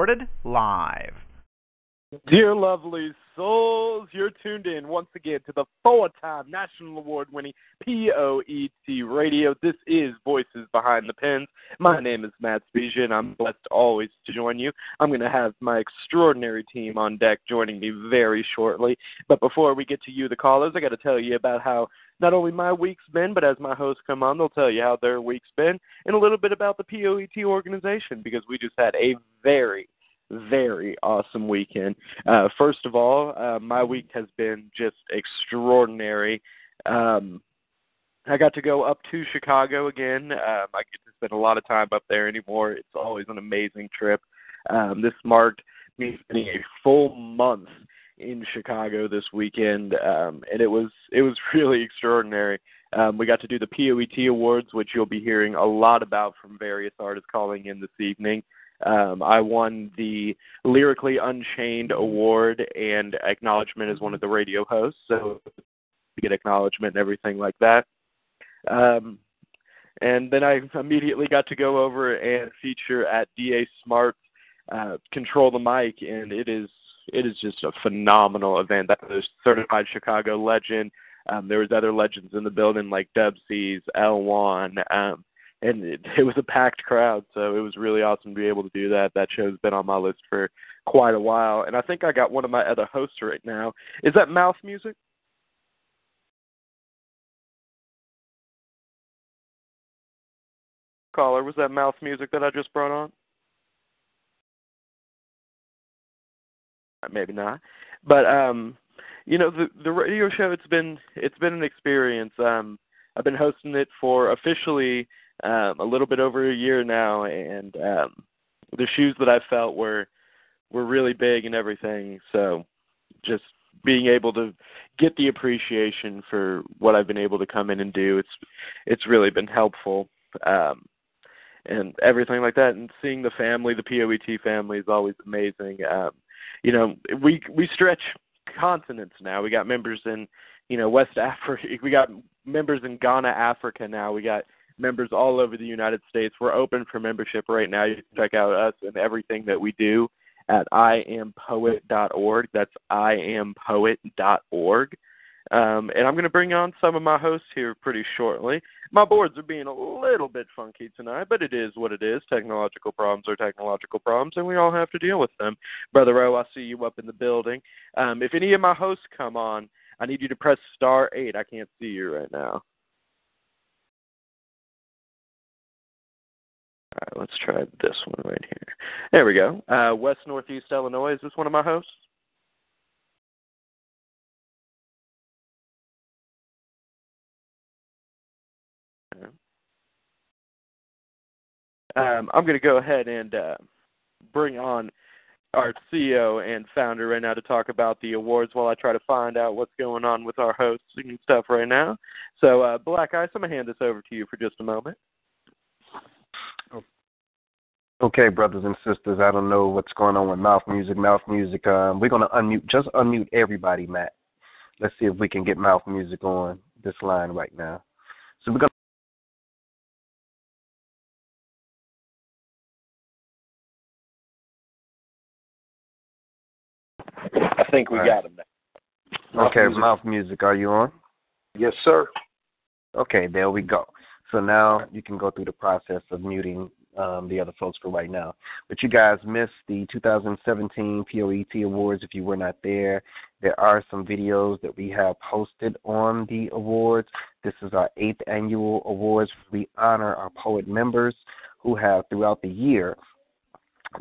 Recorded live. Dear lovely souls, you're tuned in once again to the four-time national award-winning POET Radio. This is Voices Behind the Pens. My name is Matt Spezia, and I'm blessed always to join you. I'm going to have my extraordinary team on deck joining me very shortly. But before we get to you, the callers, I got to tell you about how not only my week's been, but as my hosts come on, they'll tell you how their week's been and a little bit about the POET organization because we just had a very very awesome weekend. Uh, first of all, uh, my week has been just extraordinary. Um, I got to go up to Chicago again. Um, I get to spend a lot of time up there anymore. It's always an amazing trip. Um, this marked me spending a full month in Chicago this weekend, um, and it was it was really extraordinary. Um, we got to do the POET Awards, which you'll be hearing a lot about from various artists calling in this evening. Um, I won the Lyrically Unchained Award and acknowledgement as one of the radio hosts, so to get acknowledgement and everything like that. Um, and then I immediately got to go over and feature at DA Smart uh, Control the Mic, and it is it is just a phenomenal event. That was certified Chicago legend. Um, there was other legends in the building like Dub C's, L1, um, and it, it was a packed crowd, so it was really awesome to be able to do that. That show's been on my list for quite a while, and I think I got one of my other hosts right now. Is that Mouth Music? Caller, was that Mouth Music that I just brought on? Uh, maybe not, but um, you know the the radio show. It's been it's been an experience. Um, I've been hosting it for officially um, a little bit over a year now, and um, the shoes that I felt were were really big and everything. So just being able to get the appreciation for what I've been able to come in and do, it's it's really been helpful. Um, and everything like that, and seeing the family, the POET family, is always amazing. Um, you know, we we stretch continents now. We got members in, you know, West Africa. We got members in Ghana, Africa now. We got members all over the United States. We're open for membership right now. You can check out us and everything that we do at iampoet.org. That's iampoet.org. Um, and I'm going to bring on some of my hosts here pretty shortly. My boards are being a little bit funky tonight, but it is what it is. Technological problems are technological problems, and we all have to deal with them. Brother O, I see you up in the building. Um, if any of my hosts come on, I need you to press star 8. I can't see you right now. All right, let's try this one right here. There we go. Uh, West Northeast Illinois. Is this one of my hosts? Um, I'm going to go ahead and uh, bring on our CEO and founder right now to talk about the awards while I try to find out what's going on with our hosts and stuff right now. So, uh, Black Ice, I'm going to hand this over to you for just a moment. Okay, brothers and sisters, I don't know what's going on with mouth music. Mouth music, um, we're going to unmute, just unmute everybody, Matt. Let's see if we can get mouth music on this line right now. So we're going to I think we All got him now. Okay, mouth music, are you on? Yes, sir. Okay, there we go. So now you can go through the process of muting um, the other folks for right now. But you guys missed the 2017 POET Awards if you were not there. There are some videos that we have posted on the awards. This is our eighth annual awards. We honor our poet members who have throughout the year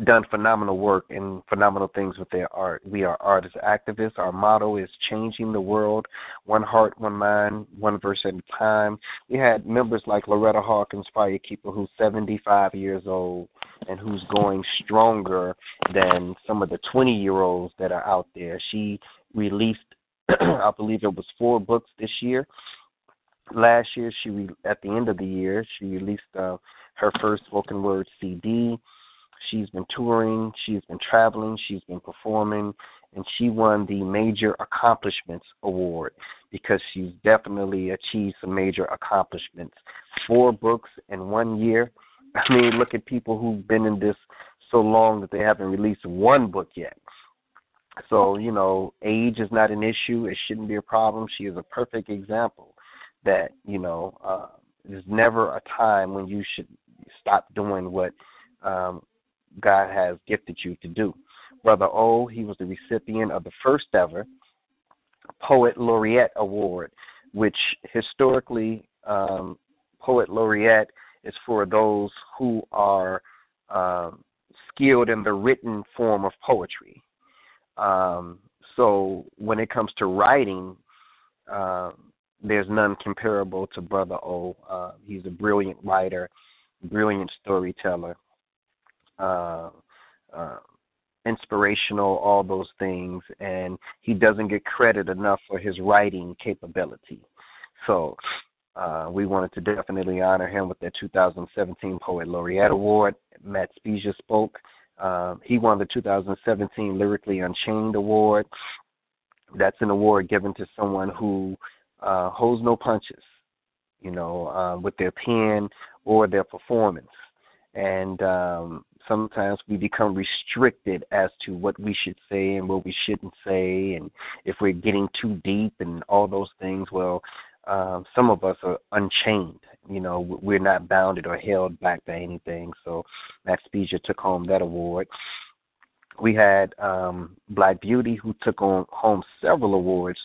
done phenomenal work and phenomenal things with their art. We are artists activists. Our motto is changing the world, one heart, one mind, one verse at a time. We had members like Loretta Hawkins, Firekeeper, who's 75 years old and who's going stronger than some of the 20 year olds that are out there. She released, I believe it was four books this year. Last year, she re- at the end of the year, she released uh, her first spoken word CD She's been touring, she's been traveling, she's been performing, and she won the Major Accomplishments Award because she's definitely achieved some major accomplishments. Four books in one year. I mean, look at people who've been in this so long that they haven't released one book yet. So, you know, age is not an issue. It shouldn't be a problem. She is a perfect example that, you know, uh, there's never a time when you should stop doing what um, God has gifted you to do. Brother O, he was the recipient of the first ever Poet Laureate Award, which historically, um, Poet Laureate is for those who are um, skilled in the written form of poetry. Um, so when it comes to writing, uh, there's none comparable to Brother O. Uh, he's a brilliant writer, brilliant storyteller, uh, uh, inspirational, all those things, and he doesn't get credit enough for his writing capability. So uh, we wanted to definitely honor him with the 2017 Poet Laureate Award. Matt Spezia spoke. Uh, he won the 2017 Lyrically Unchained Award. That's an award given to someone who uh, holds no punches, you know, uh, with their pen or their performance. And um, sometimes we become restricted as to what we should say and what we shouldn't say, and if we're getting too deep and all those things. Well, um, some of us are unchained. You know, we're not bounded or held back by anything. So Max Spezia took home that award. We had um, Black Beauty, who took on home several awards.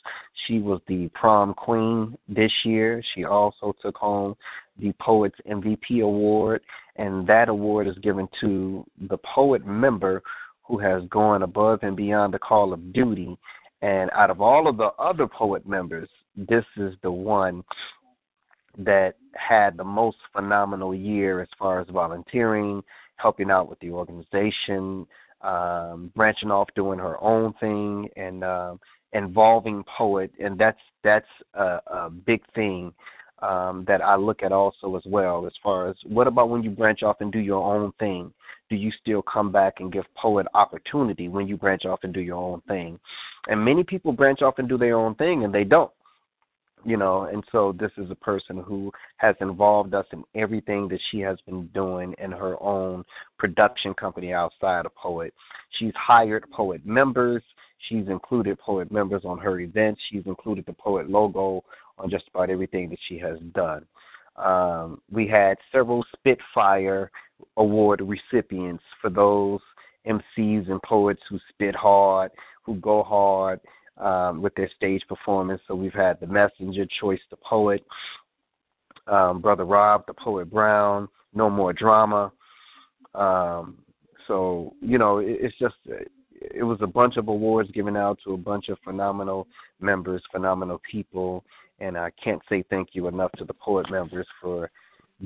She was the prom queen this year. She also took home the Poets MVP award, and that award is given to the poet member who has gone above and beyond the call of duty. And out of all of the other poet members, this is the one that had the most phenomenal year as far as volunteering, helping out with the organization, um, branching off doing her own thing, and um, involving poet, and that's that's a, a big thing um, that I look at also as well. As far as what about when you branch off and do your own thing? Do you still come back and give poet opportunity when you branch off and do your own thing? And many people branch off and do their own thing, and they don't you know and so this is a person who has involved us in everything that she has been doing in her own production company outside of poet she's hired poet members she's included poet members on her events she's included the poet logo on just about everything that she has done. Um, we had several Spitfire Award recipients for those MCs and poets who spit hard, who go hard um, with their stage performance. So we've had the Messenger, Choice the Poet, um, Brother Rob, the Poet Brown, No More Drama. Um, so you know, it, it's just it was a bunch of awards given out to a bunch of phenomenal members, phenomenal people, and I can't say thank you enough to the poet members for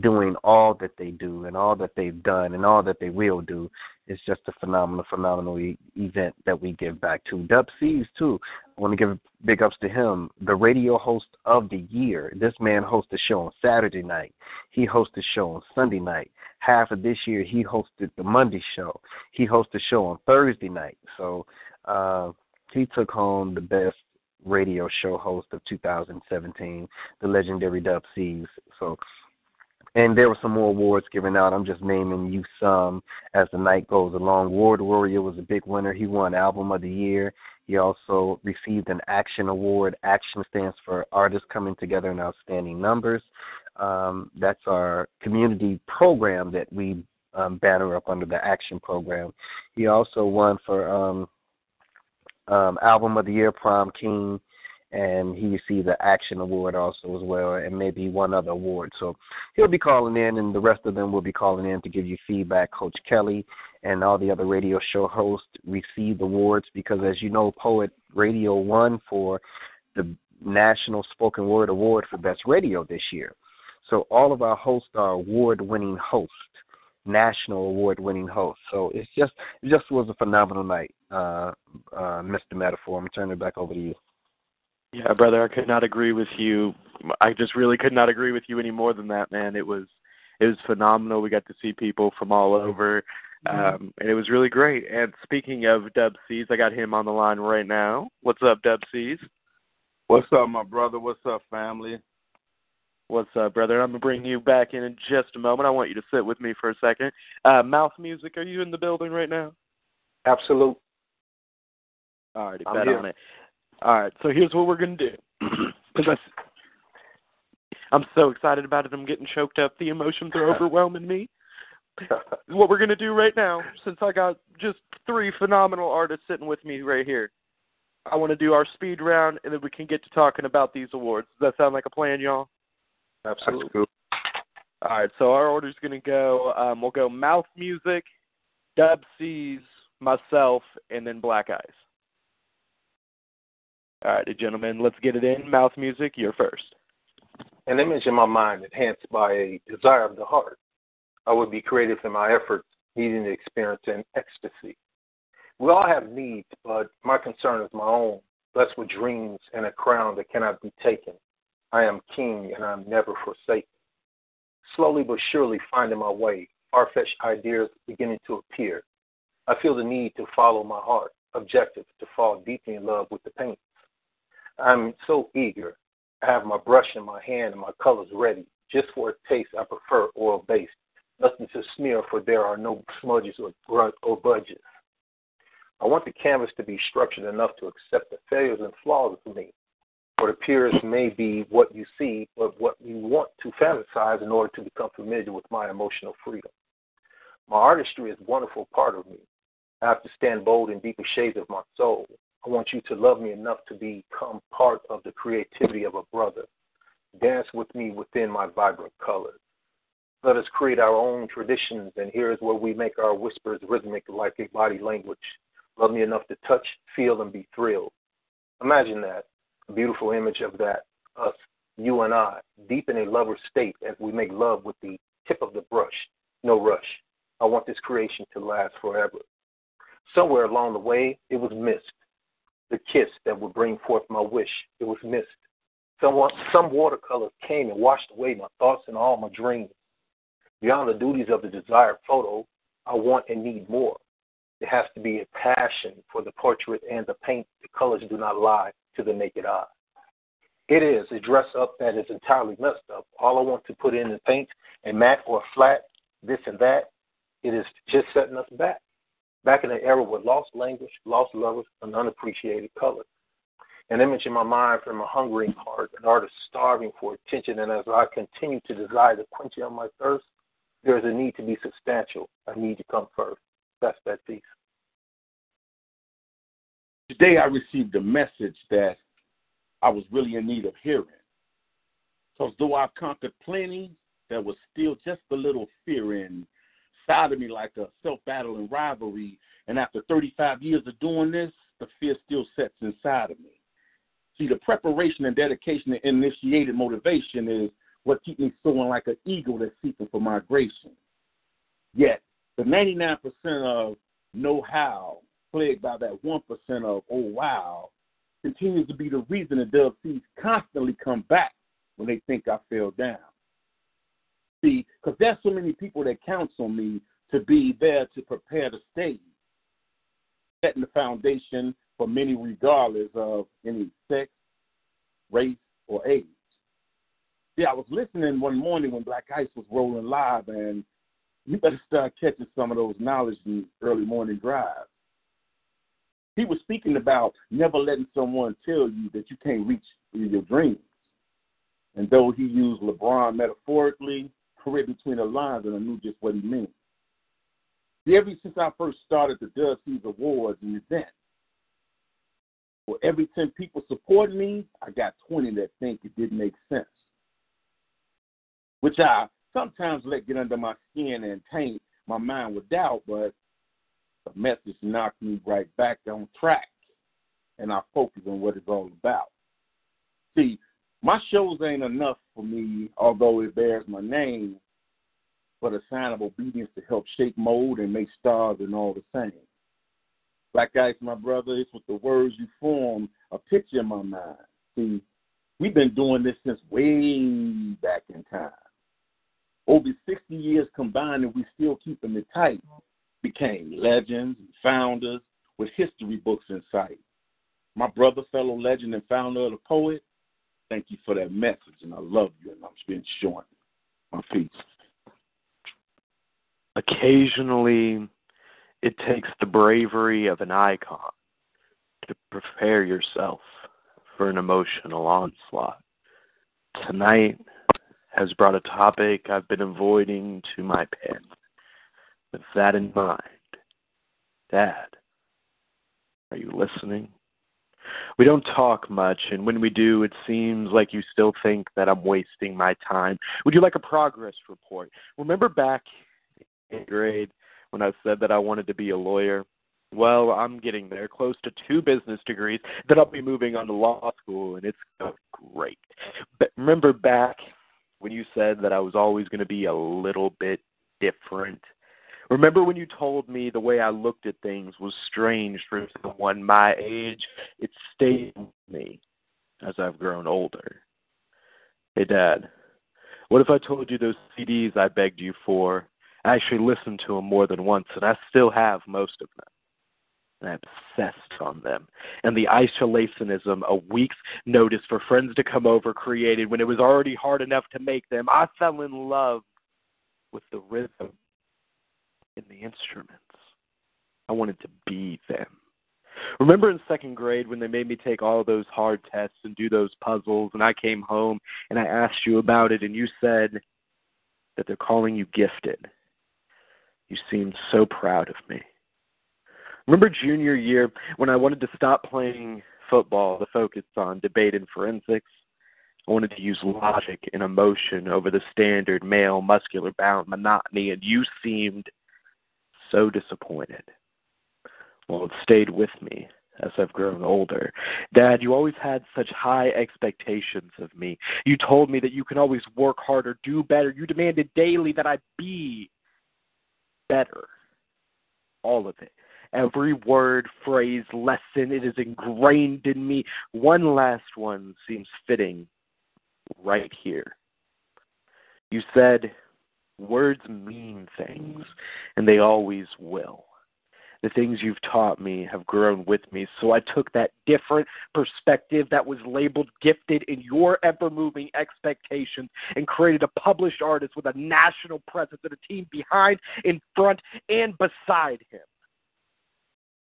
doing all that they do and all that they've done and all that they will do. It's just a phenomenal, phenomenal e- event that we give back to. Dub C's too. I want to give big ups to him, the radio host of the year. This man hosts a show on Saturday night. He hosts a show on Sunday night. Half of this year, he hosted the Monday show. He hosted a show on Thursday night. So uh, he took home the best radio show host of 2017, the legendary Dub C's. So, and there were some more awards given out. I'm just naming you some as the night goes along. Word Warrior was a big winner. He won Album of the Year. He also received an Action Award. Action stands for Artists Coming Together in Outstanding Numbers. Um, that's our community program that we um, banner up under the Action program. He also won for um, um, Album of the Year, Prom King, and he received the Action Award also as well, and maybe one other award. So he'll be calling in, and the rest of them will be calling in to give you feedback. Coach Kelly and all the other radio show hosts received awards because, as you know, Poet Radio won for the National Spoken Word Award for Best Radio this year. So all of our hosts are award-winning hosts, national award-winning host. So it's just it just was a phenomenal night, uh, uh, Mr. Metaphor. I'm turning it back over to you. Yeah, brother, I could not agree with you. I just really could not agree with you any more than that, man. It was it was phenomenal. We got to see people from all over. Mm-hmm. Um, and it was really great. And speaking of Dub C's, I got him on the line right now. What's up, Dub C's? What's up, my brother? What's up, family? What's up, brother? I'm gonna bring you back in in just a moment. I want you to sit with me for a second. Uh, Mouth Music, are you in the building right now? Absolute. All right, bet here. on it. All right, so here's what we're gonna do. Because I'm so excited about it. I'm getting choked up. The emotions are overwhelming me. what we're gonna do right now, since I got just three phenomenal artists sitting with me right here, I want to do our speed round, and then we can get to talking about these awards. Does that sound like a plan, y'all? Absolutely. Cool. All right, so our order's gonna go. Um, we'll go mouth music, Dub C's, myself, and then Black Ice. All right, gentlemen, let's get it in. Mouth music, you're first. An image in my mind enhanced by a desire of the heart. I would be creative in my efforts, needing to experience an ecstasy. We all have needs, but my concern is my own, blessed with dreams and a crown that cannot be taken. I am king and I am never forsaken. Slowly but surely finding my way, far fetched ideas beginning to appear. I feel the need to follow my heart, objective to fall deeply in love with the paints. I'm so eager. I have my brush in my hand and my colors ready. Just for a taste, I prefer oil based. Nothing to smear, for there are no smudges or, or budges. I want the canvas to be structured enough to accept the failures and flaws of me. What appears may be what you see, but what you want to fantasize in order to become familiar with my emotional freedom. My artistry is a wonderful part of me. I have to stand bold in deeper shades of my soul. I want you to love me enough to become part of the creativity of a brother. Dance with me within my vibrant colors. Let us create our own traditions, and here is where we make our whispers rhythmic like a body language. Love me enough to touch, feel, and be thrilled. Imagine that beautiful image of that, us, you and I, deep in a lover's state as we make love with the tip of the brush. No rush. I want this creation to last forever. Somewhere along the way, it was missed. The kiss that would bring forth my wish, it was missed. Someone, some watercolors came and washed away my thoughts and all my dreams. Beyond the duties of the desired photo, I want and need more. There has to be a passion for the portrait and the paint. The colors do not lie to the naked eye. It is a dress up that is entirely messed up. All I want to put in the paint and matte or flat, this and that, it is just setting us back. Back in an era with lost language, lost lovers, and unappreciated color. An image in my mind from a hungering heart, an artist starving for attention, and as I continue to desire the quenching of my thirst, there is a need to be substantial. I need to come first. That's that piece. Today I received a message that I was really in need of hearing. Because though I've conquered plenty, there was still just a little fear inside of me, like a self battle and rivalry. And after 35 years of doing this, the fear still sets inside of me. See, the preparation and dedication and initiated motivation is what keep me soaring like an eagle that's seeking for migration. Yet, the 99% of know how, plagued by that 1% of, oh wow, continues to be the reason the Dub C's constantly come back when they think I fell down. See, because there's so many people that counts on me to be there to prepare the stage, setting the foundation for many regardless of any sex, race, or age. See, I was listening one morning when Black Ice was rolling live, and you better start catching some of those knowledge in early morning drives. He was speaking about never letting someone tell you that you can't reach your dreams. And though he used LeBron metaphorically, read between the lines and I knew just what he meant. Ever since I first started the Dub C's Awards and event, for every 10 people supporting me, I got 20 that think it didn't make sense. Which I sometimes let get under my skin and taint my mind with doubt, but the message knocked me right back on track, and I focus on what it's all about. See, my shows ain't enough for me, although it bears my name, but a sign of obedience to help shape, mold, and make stars and all the same. Black Ice, my brother, it's with the words you form a picture in my mind. See, we've been doing this since way back in time. Over 60 years combined, and we still keeping it tight. Became legends and founders with history books in sight. My brother, fellow legend and founder of the poet, thank you for that message, and I love you, and I'm being short. My peace. Occasionally, it takes the bravery of an icon to prepare yourself for an emotional onslaught. Tonight has brought a topic I've been avoiding to my pen. With that in mind, Dad, are you listening? We don't talk much, and when we do, it seems like you still think that I'm wasting my time. Would you like a progress report? Remember back in grade when I said that I wanted to be a lawyer? Well, I'm getting there, close to two business degrees. Then I'll be moving on to law school, and it's great. But remember back when you said that I was always going to be a little bit different? Remember when you told me the way I looked at things was strange for someone my age? It stayed with me as I've grown older. Hey, Dad, what if I told you those CDs I begged you for? I actually listened to them more than once, and I still have most of them. Obsessed on them. And the isolationism a week's notice for friends to come over created when it was already hard enough to make them. I fell in love with the rhythm in the instruments. I wanted to be them. Remember in second grade when they made me take all those hard tests and do those puzzles, and I came home and I asked you about it, and you said that they're calling you gifted. You seemed so proud of me. Remember junior year when I wanted to stop playing football to focus on debate and forensics? I wanted to use logic and emotion over the standard male muscular bound monotony, and you seemed so disappointed. Well, it stayed with me as I've grown older. Dad, you always had such high expectations of me. You told me that you can always work harder, do better. You demanded daily that I be better. All of it. Every word, phrase, lesson, it is ingrained in me. One last one seems fitting right here. You said, words mean things, and they always will. The things you've taught me have grown with me, so I took that different perspective that was labeled gifted in your ever moving expectations and created a published artist with a national presence and a team behind, in front, and beside him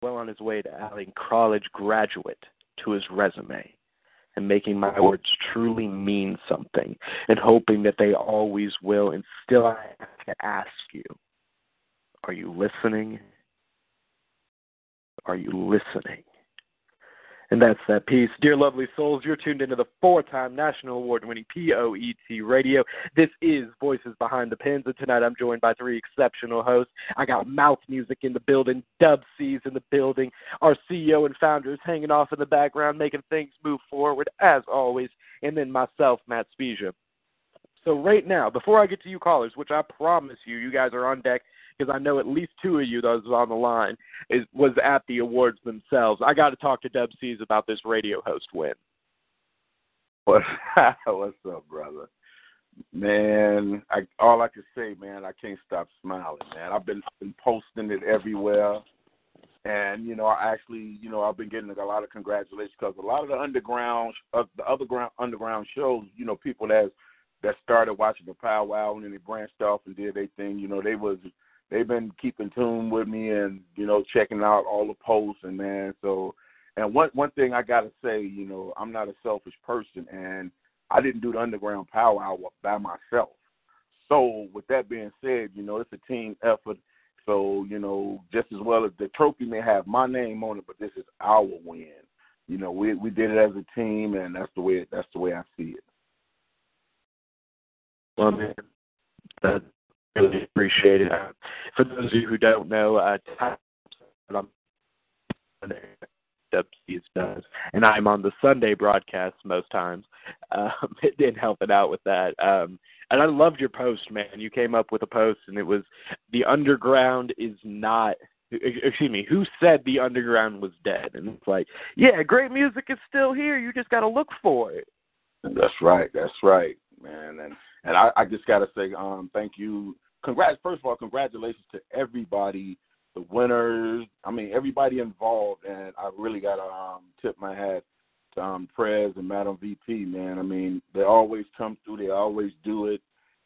well on his way to adding college graduate to his resume and making my words truly mean something and hoping that they always will. And still, I have to ask you are you listening? Are you listening? And that's that piece. Dear lovely souls, you're tuned into the four time national award winning POET radio. This is Voices Behind the Pens, and tonight I'm joined by three exceptional hosts. I got mouth music in the building, Dub C's in the building. Our CEO and founder is hanging off in the background, making things move forward, as always. And then myself, Matt Spezia. So, right now, before I get to you callers, which I promise you, you guys are on deck because I know at least two of you that was on the line is was at the awards themselves. I got to talk to Dub C's about this radio host win. What, what's up, brother? Man, I, all I can say, man, I can't stop smiling, man. I've been, been posting it everywhere, and you know, I actually, you know, I've been getting a lot of congratulations because a lot of the underground, uh, the other ground underground shows, you know, people that that started watching the powwow and then they branched off and did their thing, you know, they was they've been keeping tune with me and you know checking out all the posts and man so and one one thing I gotta say you know I'm not a selfish person and I didn't do the underground powwow by myself. So with that being said you know it's a team effort. So you know just as well as the trophy may have my name on it but this is our win. You know, we we did it as a team, and that's the way that's the way I see it. Well, man, that really appreciate it. Uh, for those of you who don't know, uh, and I'm on the Sunday broadcast most times. Um, it didn't help it out with that. Um, and I loved your post, man. You came up with a post, and it was the underground is not. Excuse me. Who said the underground was dead? And it's like, yeah, great music is still here. You just got to look for it. That's right. That's right, man. And and I, I just got to say, um, thank you. Congrats. First of all, congratulations to everybody, the winners. I mean, everybody involved, and I really got to um, tip my hat to um, Prez and Madam VP, man. I mean, they always come through. They always do it,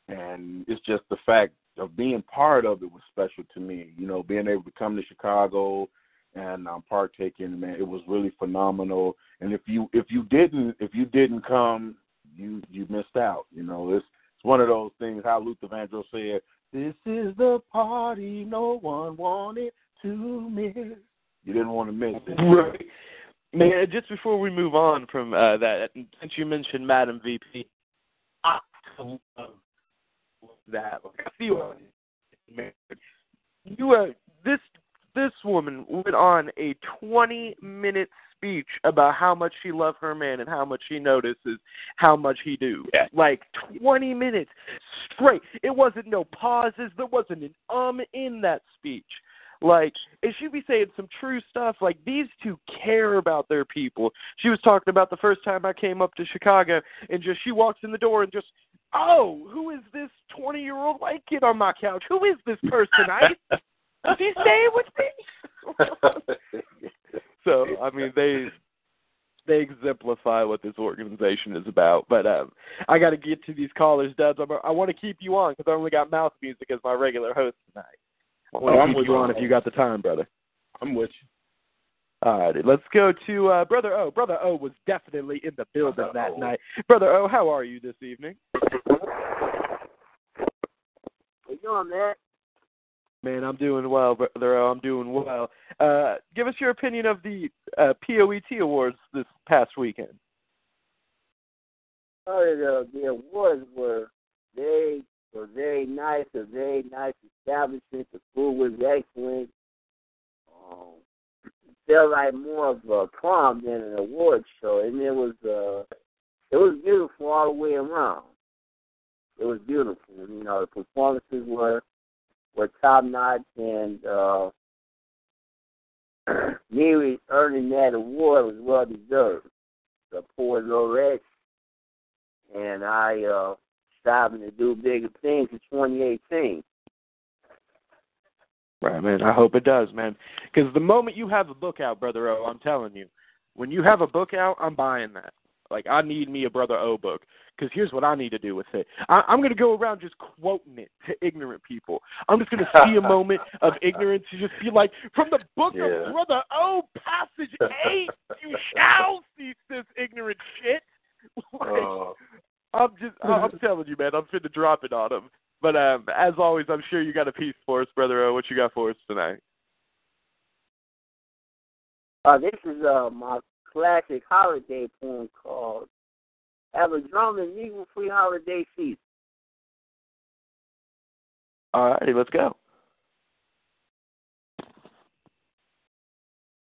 and it's just the fact of being part of it was special to me. You know, being able to come to Chicago and um, partaking, man, it was really phenomenal. And if you if you didn't if you didn't come, you you missed out. You know, it's it's one of those things. How Luther Vandross said, "This is the party no one wanted to miss." You didn't want to miss it. Right. Man, just before we move on from uh, that, since you mentioned Madam VP, I love that. Like, I feel you uh, this this woman went on a 20 minute speech about how much she loved her man and how much she notices how much he do. Yeah. Like 20 minutes straight. It wasn't no pauses. There wasn't an um in that speech. Like, and she'd be saying some true stuff. Like, these two care about their people. She was talking about the first time I came up to Chicago, and just she walks in the door and just, oh, who is this 20 year old white kid on my couch? Who is this person? I is he staying with me? so, I mean, they they exemplify what this organization is about. But um, I got to get to these callers, Dubs. I'm, I want to keep you on because I only got mouth music as my regular host tonight. I want to Oh, I'm keep with you you. on if you got the time, brother. I'm with you. All righty, let's go to uh, Brother O. Brother O was definitely in the building Brother that O. night. Brother O, how are you this evening? How you doing, man? Man, I'm doing well, Brother. I'm doing well. Uh, give us your opinion of the uh, POET Awards this past weekend. Oh, the, the awards were very were very nice, a very nice establishment. The food was excellent. Um, felt like more of a prom than an award show, and it was uh, it was beautiful all the way around. It was beautiful. You know, the performances were were top notch, and uh, me earning that award was well deserved. The poet laureate and I uh striving to do bigger things in 2018. Right, man. I hope it does, man. Because the moment you have a book out, Brother O, I'm telling you, when you have a book out, I'm buying that. Like, I need me a Brother O book. Because here's what I need to do with it. I, I'm going to go around just quoting it to ignorant people. I'm just going to see a moment of ignorance and just be like, from the book Yeah. of Brother O, passage 8, you shall cease this ignorant shit. like, Uh, I'm just, I'm telling you, man, I'm finna drop it on him. But um, as always, I'm sure you got a piece for us, brother. O. What you got for us tonight? Uh, this is uh my classic holiday poem called "Have a Drum and Eagle Free Holiday Season." All righty, let's go.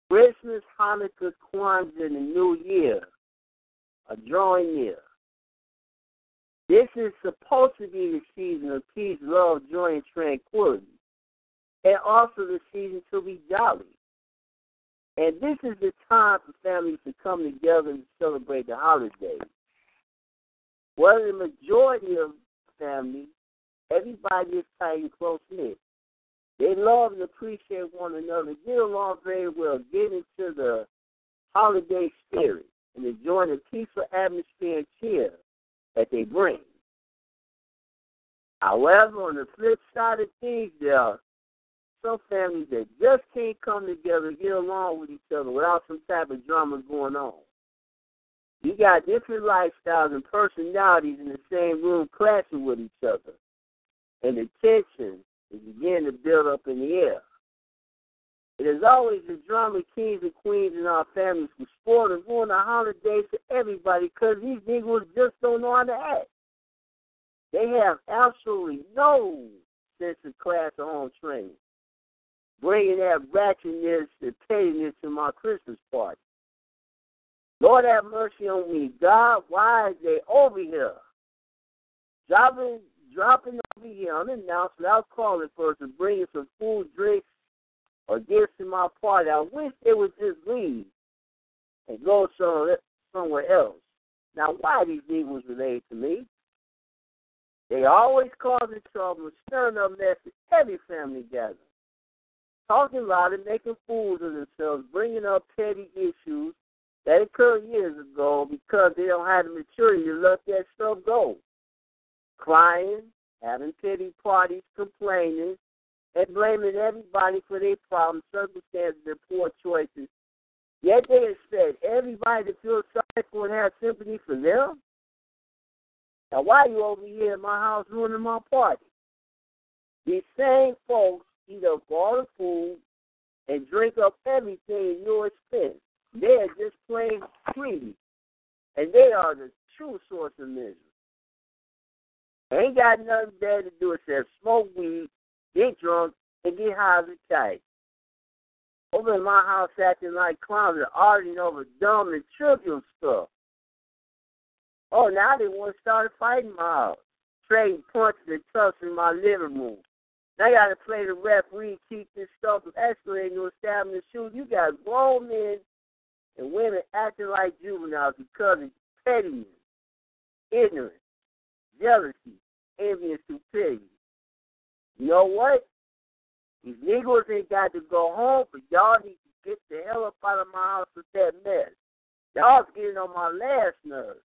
Christmas, Hanukkah, Kwanzaa, and the New Year are drawing near. This is supposed to be the season of peace, love, joy, and tranquility, and also the season to be jolly. And this is the time for families to come together and celebrate the holidays. Whether the majority of families, everybody is tight and close knit. They love and appreciate one another, get along very well, get into the holiday spirit, and enjoy the peaceful atmosphere and cheer that they bring. However, on the flip side of things, there are some families that just can't come together, get along with each other without some type of drama going on. You got different lifestyles and personalities in the same room clashing with each other. And the tension is beginning to build up in the air. It is always the drama kings and queens in our families who spoil and ruin the holidays for everybody because these Negroes just don't know how to act. They have absolutely no sense of class or home training. Bringing that ratchetness and pettiness to my Christmas party. Lord have mercy on me. God, why is they over here? Dropping, dropping over here unannounced without calling for to bring some food, drinks, or gifts to my party. I wish they would just leave and go somewhere, else. Now, why these Negroes related to me? They always causing trouble, stirring up mess at every family gathering. Talking loud and making fools of themselves, bringing up petty issues that occurred years ago because they don't have the maturity to let that stuff go. Crying, having pity parties, complaining, and blaming everybody for their problems, circumstances, and poor choices. Yet they expect everybody to feel sorry for and have sympathy for them. Now, why are you over here in my house ruining my party? These same folks eat up all the food and drink up everything at your expense. They are just plain greedy, and they are the true source of misery. They Ain't got nothing better to do except smoke weed get drunk, and get high as a kite. Over in my house acting like clowns and arguing over dumb and trivial stuff. Oh, now they want to start fighting my house, trading punches and tucks in my living room. I got to play the referee, keep this stuff from escalating to establish the shoot. You got grown men and women acting like juveniles because of pettiness, ignorance, jealousy, envy, and stupidity. You know what? These Negroes ain't got to go home, but y'all need to get the hell up out of my house with that mess. Y'all's getting on my last nerve.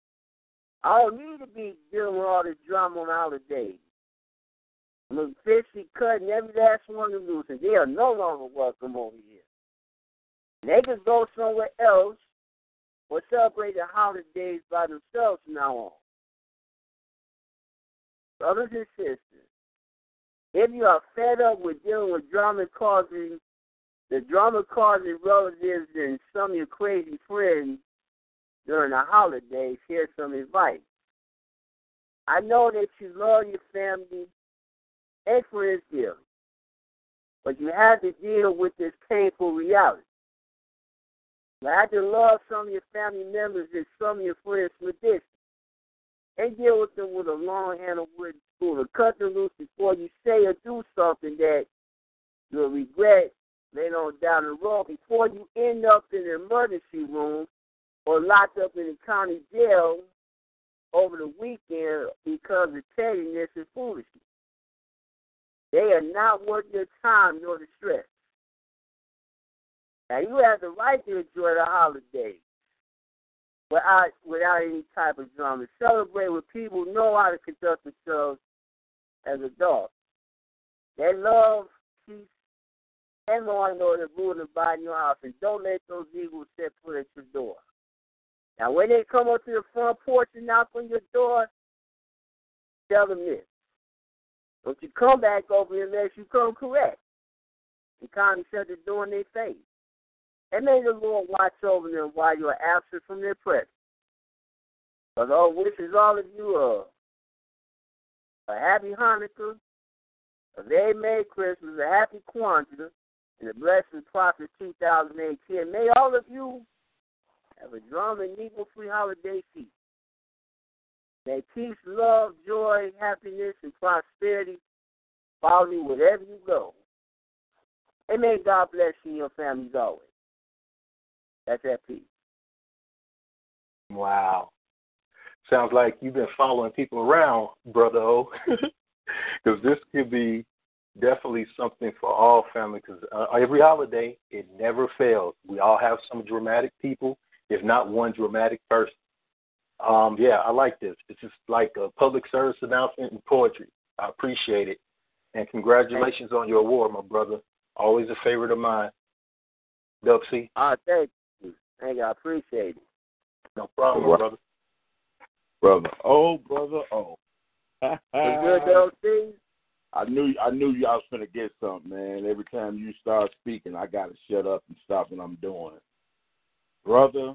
I don't need to be dealing with all this drama on holidays. Officially cutting every last one of them and they are no longer welcome over here. They can go somewhere else or celebrate the holidays by themselves now on. Brothers and sisters, if you are fed up with dealing with drama causing the drama causing relatives and some of your crazy friends during the holidays, here's some advice. I know that you love your family friends dearly, but you have to deal with this painful reality. You have to love some of your family members and some of your friends with this and deal with them with a long handled wooden spoon cut them loose before you say or do something that you'll regret later on down the road before you end up in the emergency room or locked up in the county jail over the weekend because of pettiness and foolishness. They are not worth your time nor the stress. Now you have the right to enjoy the holidays without without any type of drama. Celebrate with people who know how to conduct themselves as adults. They love peace and law and order rule abide in your house, and don't let those evils set foot at your door. Now, when they come up to the front porch and knock on your door, tell them this. Don't you come back over here unless you come correct. And kindly shut the door in their face. And may the Lord watch over them while you are absent from their presence. The Lord wishes all of you a, a happy Hanukkah, a very Merry Christmas, a happy Kwanzaa, and a blessed prosperous 2018. May all of you have a drum and needle free holiday season. May peace, love, joy, happiness, and prosperity follow you wherever you go. And may God bless you and your families always. That's that peace. Wow. Sounds like you've been following people around, brother O. Because this could be definitely something for all families. Because uh, every holiday, it never fails. We all have some dramatic people, if not one dramatic person. Um, yeah, I like this. It's just like a public service announcement in poetry. I appreciate it. And congratulations on your award, my brother. Always a favorite of mine. Dub C. Ah, thank you. Thank you. I appreciate it. No problem, brother. Brother. Oh, brother. Oh. good, LC? I knew I knew you I was gonna get something, man. Every time you start speaking, I gotta shut up and stop what I'm doing. Brother,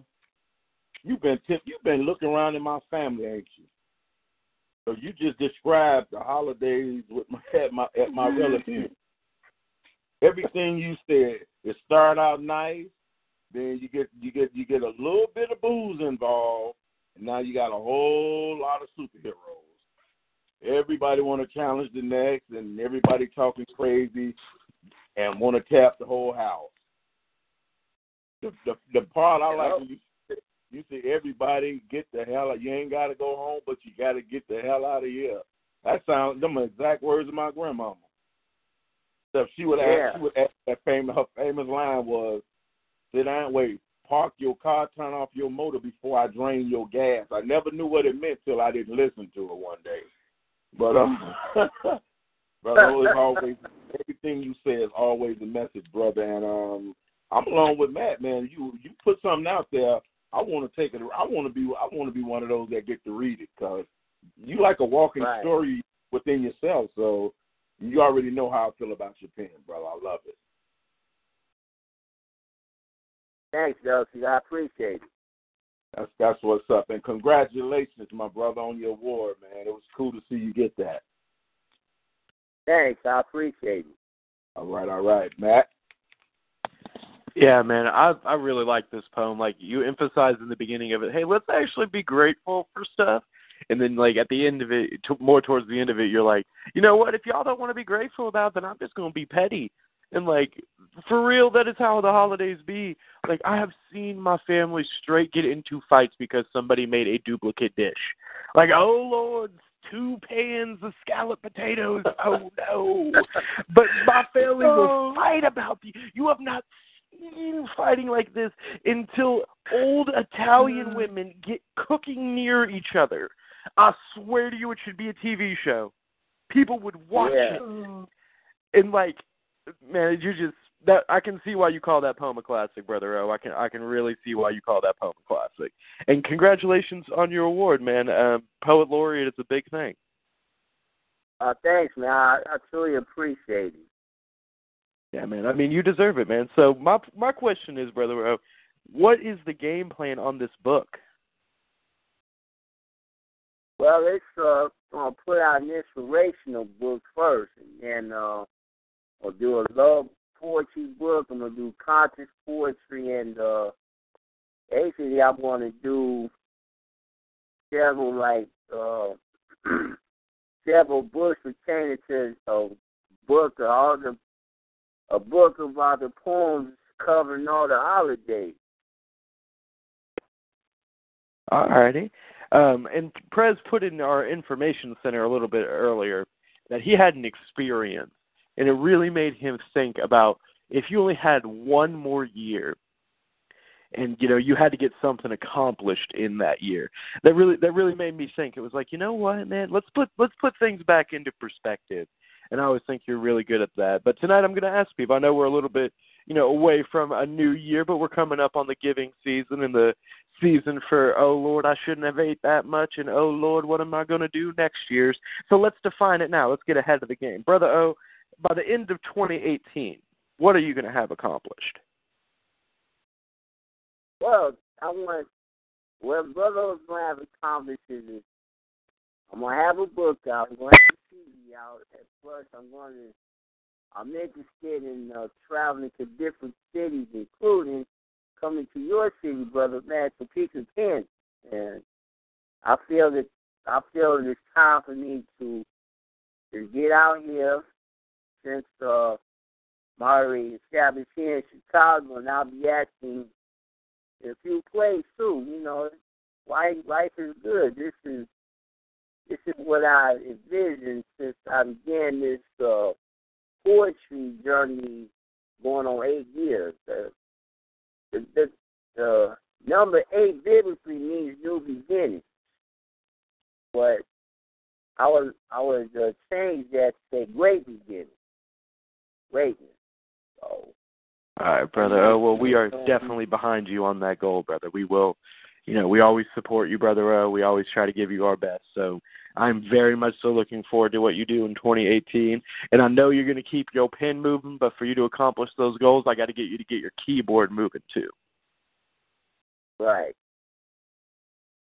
you've been tip, you've been looking around in my family, ain't you? So you just described the holidays with my at my at my relatives. Everything you said, it started out nice, then you get you get you get a little bit of booze involved, and now you got a whole lot of superheroes. Everybody want to challenge the next, and everybody talking crazy, and want to tap the whole house. The the, the part I like when you you see everybody get the hell out. You ain't got to go home, but you got to get the hell out of here. That sounds them exact words of my grandmama. So she would Yeah. ask, she would ask that famous her famous line was, "Sit down, wait, park your car, turn off your motor before I drain your gas." I never knew what it meant till I didn't listen to her one day. But um, brother, it's always everything you say is always a message, brother. And um, I'm along with Matt, man. You you put something out there. I want to take it. I want to be. I want to be one of those that get to read it because you like a walking Right. story within yourself. So you already know how I feel about your pen, brother. I love it. Thanks, Dusty. I appreciate it. That's that's what's up. And congratulations, my brother, on your award, man. It was cool to see you get that. Thanks. I appreciate it. All right, all right, Matt. Yeah, man, I I really like this poem. Like you emphasize in the beginning of it, hey, let's actually be grateful for stuff. And then, like at the end of it, t- more towards the end of it, you're like, you know what? If y'all don't want to be grateful about, then I'm just gonna be petty. And like, for real, that is how the holidays be. Like, I have seen my family straight get into fights because somebody made a duplicate dish. Like, oh lord, two pans of scalloped potatoes. Oh no! But my family will oh. fight about the. You have not fighting like this until old Italian women get cooking near each other. I swear to you, it should be a TV show. People would watch Yeah. it, and like, man, you just that I can see why you call that poem a classic, brother O. I can I can really see why you call that poem a classic. And congratulations on your award, man. Um, Poet laureate is a big thing. Uh, thanks, man. I, I truly appreciate it. Yeah, man. I mean, you deserve it, man. So my my question is, brother O, what is the game plan on this book? Well, it's uh, gonna put out an inspirational book first, and then uh, I'll do a love poetry book. I'm gonna do conscious poetry, and uh, basically I'm gonna do several like uh, several books pertaining to a book of all the a book about the poems covering all the holidays. Alrighty. Um, and Prez put in our information center a little bit earlier that he had an experience, and it really made him think about if you only had one more year, and you know you had to get something accomplished in that year. That really that really made me think. It was like you know what, man, let's put let's put things back into perspective. And I always think you're really good at that. But tonight I'm going to ask people. I know we're a little bit you know away from a new year, but we're coming up on the giving season and the season for oh lord i shouldn't have ate that much and oh lord what am i going to do next year's so let's define it now. Let's get ahead of the game. Brother o by the end of 2018 what are you going to have accomplished? Well, I want what Brother gonna have accomplished is I'm gonna have a book out, I'm gonna have a TV out, and plus I'm gonna I'm interested in uh, traveling to different cities, including coming to your city, brother man, to Topeka, Kansas. And I feel that I feel that it's time for me to to get out here since uh I'm already established here in Chicago and I'll be acting in a few plays too. You know, life life is good. This is this is what I envisioned since I began this uh, poetry journey going on eight years. The, the, the, number eight biblically means new beginning, but I was I was uh, change that to great beginning, greatness. So. All right brother. Oh well we are definitely behind you on that goal brother. We will you know, we always support you, brother O. We always try to give you our best. So I'm very much so looking forward to what you do in 2018. And I know you're going to keep your pen moving, but for you to accomplish those goals, I got to get you to get your keyboard moving too. Right.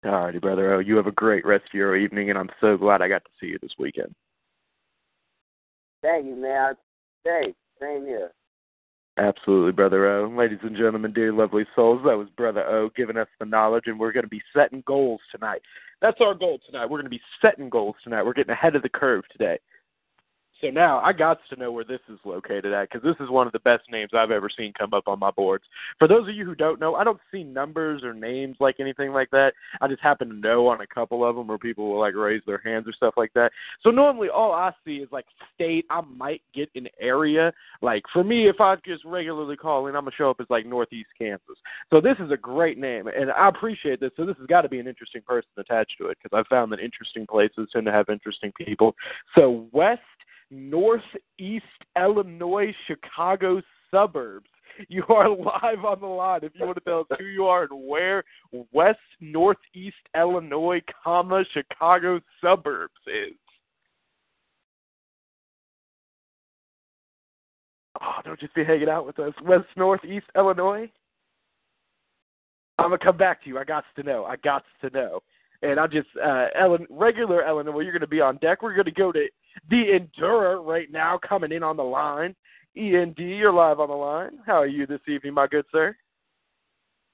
All righty, brother O. You have a great rest of your evening, and I'm so glad I got to see you this weekend. Thank you, man. Thanks. Same here. Absolutely, Brother O. Ladies and gentlemen, dear lovely souls, that was Brother O giving us the knowledge, and we're going to be setting goals tonight. That's our goal tonight. We're going to be setting goals tonight. We're getting ahead of the curve today. So now I got to know where this is located at because this is one of the best names I've ever seen come up on my boards. For those of you who don't know, I don't see numbers or names like anything like that. I just happen to know on a couple of them where people will like raise their hands or stuff like that. So normally all I see is like state. I might get an area. Like for me, if I just regularly call in, I'm gonna show up as like Northeast Kansas. So this is a great name, and I appreciate this. So this has got to be an interesting person attached to it because I've found that interesting places tend to have interesting people. So West northeast Illinois, Chicago suburbs. You are live on the line. If you want to tell us who you are and where West Northeast Illinois, comma Chicago suburbs is. Oh, don't just be hanging out with us. West Northeast Illinois. I'm gonna come back to you. I got to know. I got to know. And I just uh Ellen, regular Illinois, you're gonna be on deck. We're gonna go to the Endurer right now coming in on the line. END, you're live on the line. How are you this evening, my good sir?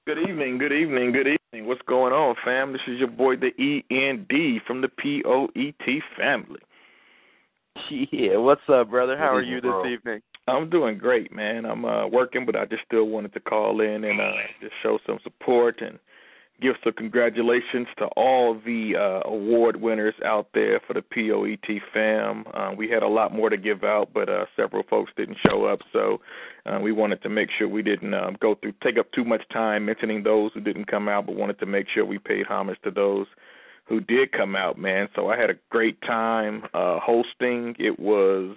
Good evening, good evening, good evening. What's going on, fam? This is your boy, the END from the POET family. Yeah, what's up, brother? How are you this bro. evening? I'm doing great, man. I'm uh working, but I just still wanted to call in and uh just show some support and give some congratulations to all the uh, award winners out there for the POET fam. Uh, we had a lot more to give out, but uh, several folks didn't show up, so uh, we wanted to make sure we didn't um, go through take up too much time mentioning those who didn't come out, but wanted to make sure we paid homage to those who did come out, man. So I had a great time uh, hosting. It was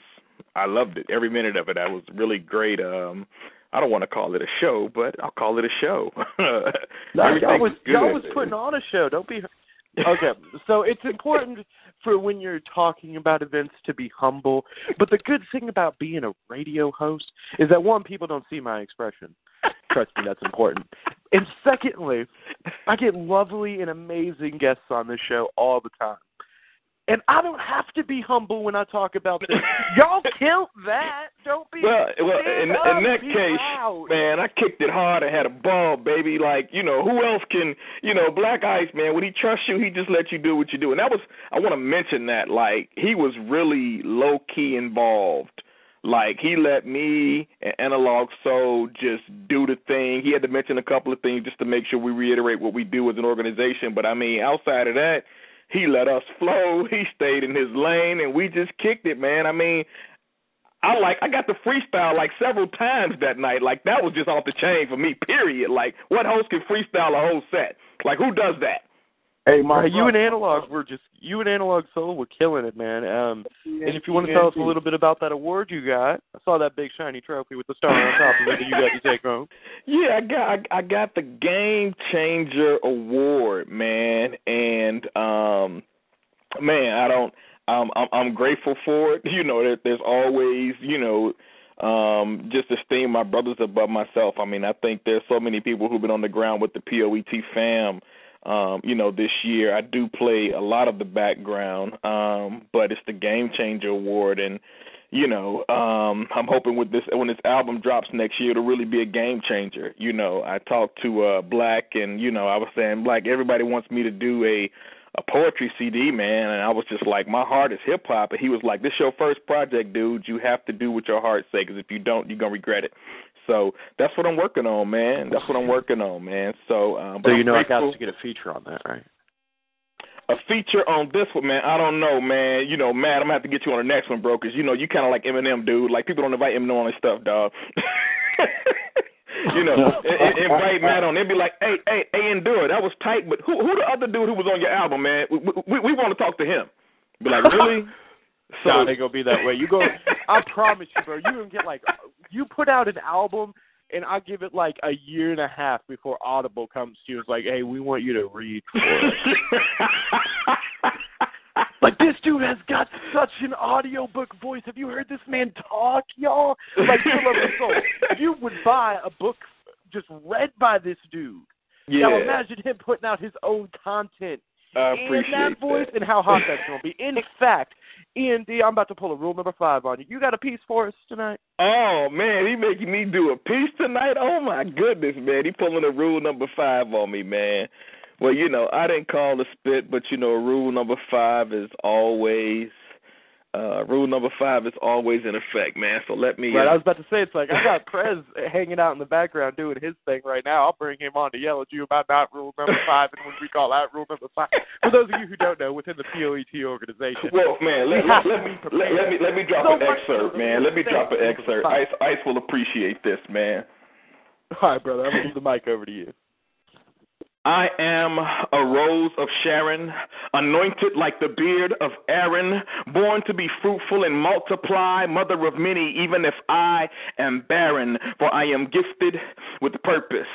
I loved it every minute of it. I was really great. Um, I don't want to call it a show, but I'll call it a show. No, y'all was good. y'all was putting on a show. Don't be okay. So it's important for when you're talking about events to be humble. But the good thing about being a radio host is that one, people don't see my expression. Trust me, that's important. And secondly, I get lovely and amazing guests on this show all the time. And I don't have to be humble when I talk about this. Y'all killed that. Don't be. Well, well, in, in that case, loud. man, I kicked it hard. I had a ball, baby. Like, you know, who else can, you know, Black Ice, man, when he trusts you, he just lets you do what you do. And that was, I want to mention that, like, he was really low key involved. Like, he let me and Analog Soul just do the thing. He had to mention a couple of things just to make sure we reiterate what we do as an organization. But I mean, outside of that, he let us flow. He stayed in his lane, and we just kicked it, man. I mean, I like I got the freestyle like several times that night. Like that was just off the chain for me. Period. Like what host can freestyle a whole set? Like who does that? Hey, Right, you and Analog were just you and Analog Soul were killing it, man. Um, and if you want to tell us a little bit about that award you got, I saw that big shiny trophy with the star on top of it that you got to take home. Yeah, I got I, I got the Game Changer Award, man, and um, man, I don't. Um, I'm I'm grateful for it. You know, there, there's always you know. Um, just esteem my brothers above myself. I mean, I think there's so many people who've been on the ground with the POET fam. Um, you know, this year I do play a lot of the background, um, but it's the Game Changer Award, and you know, um, I'm hoping with this when this album drops next year, it'll really be a game changer. You know, I talked to uh Black and you know, I was saying Black, everybody wants me to do a a poetry CD, man, and I was just like, my heart is hip hop, and he was like, this your first project, dude. You have to do what your heart says, because if you don't, you're gonna regret it. So that's what I'm working on, man. That's what I'm working on, man. So, um, but So you I'm know I grateful got to get a feature on that, right? a feature on this one, man. I don't know, man. You know, Matt, I'm gonna have to get you on the next one, bro, 'cause you know you kind of like Eminem, dude. Like people don't invite Eminem on their stuff, dog. you know, i- i- invite Matt on. They'd be like, hey, hey, hey, endure. That was tight, but who who the other dude who was on your album, man? We we, we want to talk to him. Be like, really? So So they gonna be that way. You go. I promise you, bro. You gonna get like you put out an album. and I'll give it like a year and a half before Audible comes to you. It's like, hey, we want you to read for us. like this dude has got such an audiobook voice. Have you heard this man talk, y'all? Like, for love of soul, if you would buy a book just read by this dude, Yeah. now imagine him putting out his own content I in appreciate that voice that. and how hot that's going to be. In fact, Ian D, I'm about to pull a rule number five on you. You got a piece for us tonight? Oh man, he making me do a piece tonight. Oh my goodness, man, he pulling a rule number five on me, man. Well, you know, I didn't call the spit, but you know, rule number five is always uh rule number five is always in effect, man. So let me Right, uh, I was about to say it's like I got Prez hanging out in the background doing his thing right now. I'll bring him on to yell at you about not rule number five and when we call out rule number five. For those of you who don't know, within the POET organization, Well, man, let, let, let, me, let, let me let me drop So an excerpt, man. Let me drop an excerpt. Ice Ice will appreciate this, man. All right, brother, I'm gonna give the mic over to you. I am a rose of Sharon, anointed like the beard of Aaron, born to be fruitful and multiply, mother of many, even if I am barren, for I am gifted with purpose.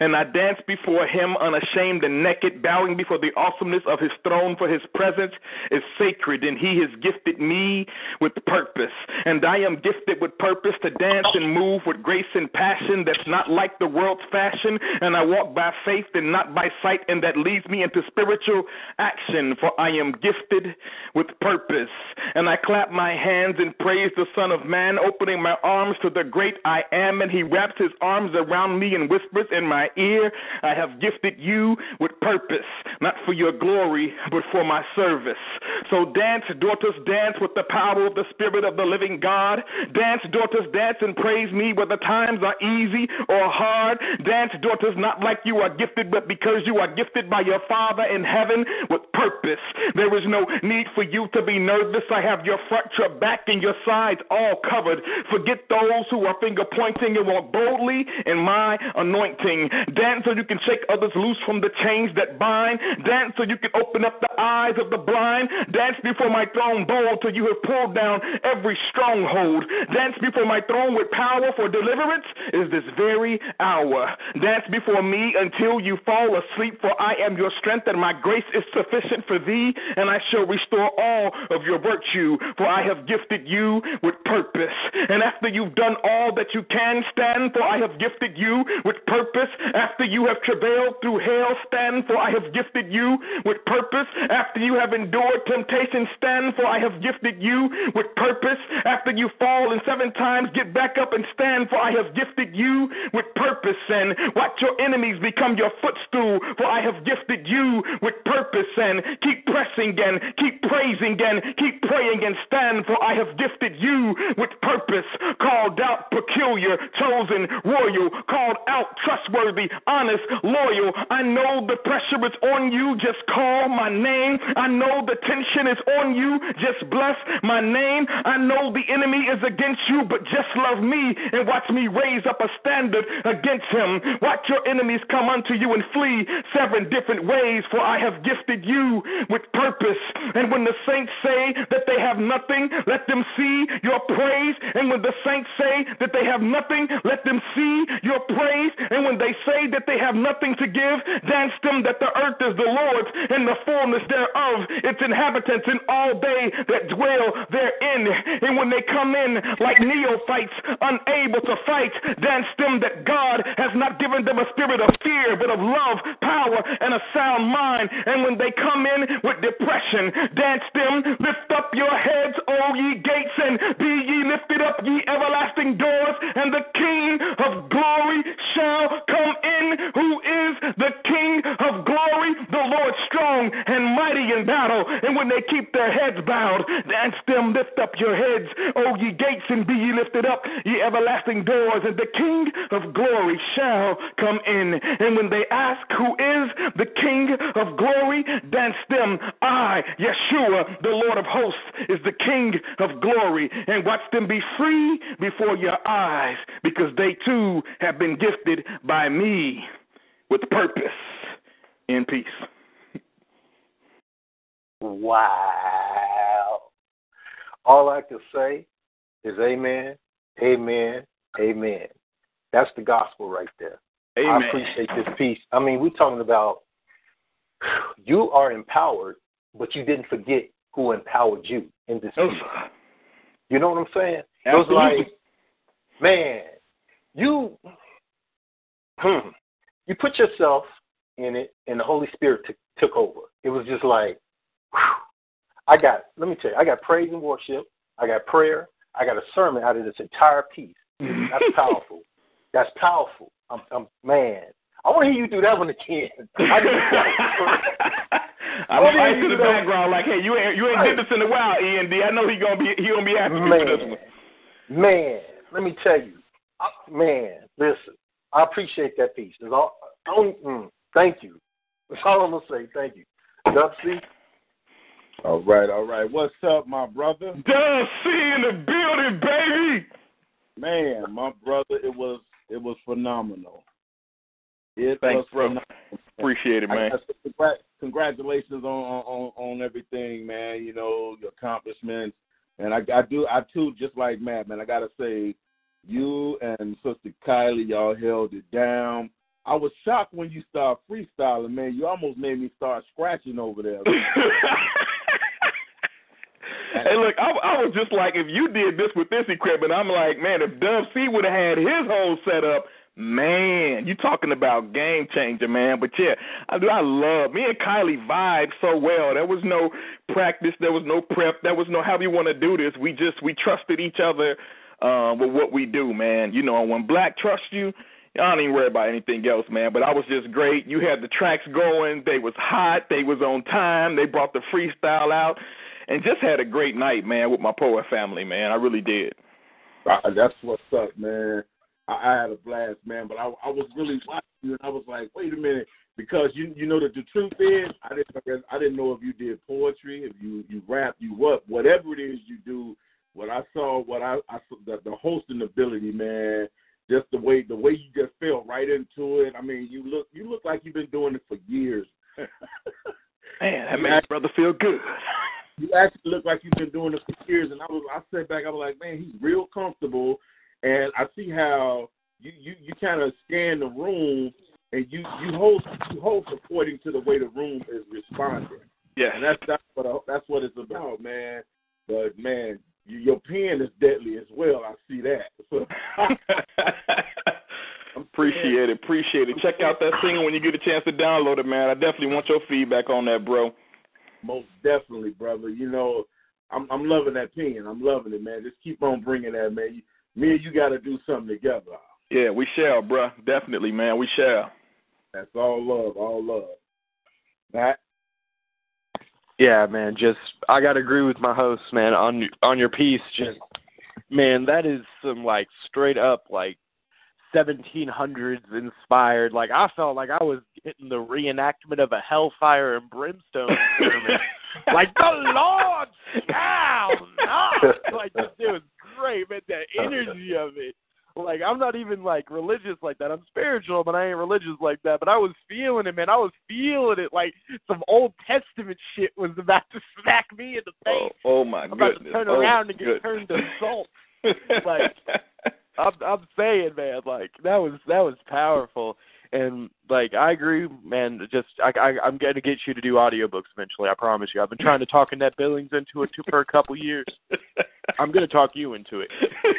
And I dance before him unashamed and naked, bowing before the awesomeness of his throne, for his presence is sacred, and he has gifted me with purpose. And I am gifted with purpose to dance and move with grace and passion that's not like the world's fashion. And I walk by faith and not by sight, and that leads me into spiritual action, for I am gifted with purpose. And I clap my hands and praise the Son of Man, opening my arms to the great I am, and he wraps his arms around me and whispers in my ear, I have gifted you with purpose, not for your glory, but for my service. So dance, daughters, dance with the power of the Spirit of the living God. Dance, daughters, dance and praise me whether times are easy or hard. Dance, daughters, not like you are gifted, because you are gifted by your Father in heaven with purpose. There is no need for you to be nervous. I have your front, your back, and your sides all covered. Forget those who are finger pointing and walk boldly in my anointing. Dance so you can shake others loose from the chains that bind. Dance so you can open up the eyes of the blind. Dance before my throne bold till you have pulled down every stronghold. Dance before my throne with power for deliverance is this very hour. Dance before me until you fall asleep, for I am your strength and my grace is sufficient for thee, and I shall restore all of your virtue, for I have gifted you with purpose. And after you've done all that you can stand, for I have gifted you with purpose. After you have travailed through hell, stand, for I have gifted you with purpose. After you have endured temptation, stand, for I have gifted you with purpose. After you fall and seven times get back up and stand, for I have gifted you with purpose. And watch your enemies become your footstool, for I have gifted you with purpose. And keep pressing and keep praising and keep praying and stand, for I have gifted you with purpose. Called out, peculiar, chosen, royal, called out, trustworthy, honest, loyal. I know the pressure is on you, just call my name. I know the tension is on you, just bless my name. I know the enemy is against you, but just love me and watch me raise up a standard against him. Watch your enemies come unto you and seven different ways, for I have gifted you with purpose. And when the saints say that they have nothing, let them see your praise. And when the saints say that they have nothing, let them see your praise. And when they say that they have nothing to give, dance them that the earth is the Lord's and the fullness thereof, its inhabitants, and all they that dwell therein. And when they come in like neophytes, unable to fight, dance them that God has not given them a spirit of fear, but of love, power, and a sound mind. And when they come in with depression, dance them, lift up your heads, O ye gates, and be ye lifted up, ye everlasting doors, and the King of glory shall come in, who is the King of glory, the Lord strong and mighty in battle. And when they keep their heads bowed, dance them, lift up your heads, O ye gates, and be ye lifted up, ye everlasting doors, and the King of glory shall come in. And when they ask, Who is the King of glory? Dance them, I, Yeshua, the Lord of hosts, is the King of glory. And watch them be free before your eyes, because they too have been gifted by me with purpose. In peace. Wow. All I can say is amen, amen, amen. That's the gospel right there. Amen. I appreciate this piece. I mean, we're talking about you are empowered, but you didn't forget who empowered you in this piece. You know what I'm saying? It was like, man, you hmm, you put yourself in it, and the Holy Spirit t- took over. It was just like, whew. I got. Let me tell you, I got praise and worship. I got prayer. I got a sermon out of this entire piece. That's powerful. That's powerful. I'm, I'm man. I want to hear you do that one again. I need- I'm What do right you to the do? background, like, hey, you ain't you ain't did this in a while, END. I know he gonna be he gonna be asking you for this man, one. man, let me tell you, I, man, listen, I appreciate that piece. That's all, I don't, mm, thank you. That's all I'm gonna say. Thank you. Dub C, All right, all right. What's up, my brother? Dub C in the building, baby. Man, my brother, it was it was phenomenal. It Thanks, was bro. phenomenal. Appreciate it, man. gotta say congrat- congratulations on, on on everything, man. You know your accomplishments, and I, I do I too just like Matt, man. I gotta say, you and Sister Kylie, y'all held it down. I was shocked when you started freestyling, man. You almost made me start scratching over there. hey, look, I, I was just like, if you did this with this equipment, I'm like, man, if Dub C would have had his whole setup, man, you talking about game changer, man. But yeah, I do. I love me and Kylie vibe so well. There was no practice, there was no prep, there was no how you want to do this. We just we trusted each other uh, with what we do, man. You know, when Black trusts you. I don't even worry about anything else, man. But I was just great. You had the tracks going. They was hot. They was on time. They brought the freestyle out, and just had a great night, man, with my poet family, man. I really did. Uh, that's what's up, man. I, I had a blast, man. But I, I was really watching you, and I was like, wait a minute, because you you know that the truth is, I didn't I didn't know if you did poetry, if you you rap, you what, whatever it is you do. What I saw, what I, I saw, the, the hosting ability, man. Just the way the way you just fell right into it. I mean, you look you look like you've been doing it for years. Man, that makes brother feel good. You actually look like you've been doing it for years. And I was, I sat back, I was like, man, he's real comfortable, and I see how you you you kind of scan the room, and you you hold you hold according to the way the room is responding. Yeah, and that's that's what I, that's what it's about, man. But man, you, your pen is deadly as well. I see that. So, appreciate it, appreciate it. Check out that single when you get a chance to download it, man. I definitely want your feedback on that, bro. Most definitely, brother. You know, I'm I'm loving that pen. I'm loving it, man. Just keep on bringing that, man. You, me and you got to do something together. Yeah, we shall, bro. Definitely, man. We shall. That's all love, all love. Matt. Yeah, man. Just I gotta agree with my host, man. On on your piece, just man, that is some like straight up like 1700s inspired. Like I felt like I was getting the reenactment of a Hellfire and Brimstone sermon. like the Lord shall not. Like this it was great, man. The energy of it. Like I'm not even like religious like that. I'm spiritual, but I ain't religious like that. But I was feeling it, man. I was feeling it like some Old Testament shit was about to smack me in the oh, face. Oh, oh my I'm about goodness. to turn oh, around and get goodness. turned to salt. like I'm I'm saying, man, like that was that was powerful. And like I agree, man. Just I, I I'm gonna get you to do audiobooks eventually. I promise you. I've been trying to talk Annette Billings into it for a couple years. I'm gonna talk you into it.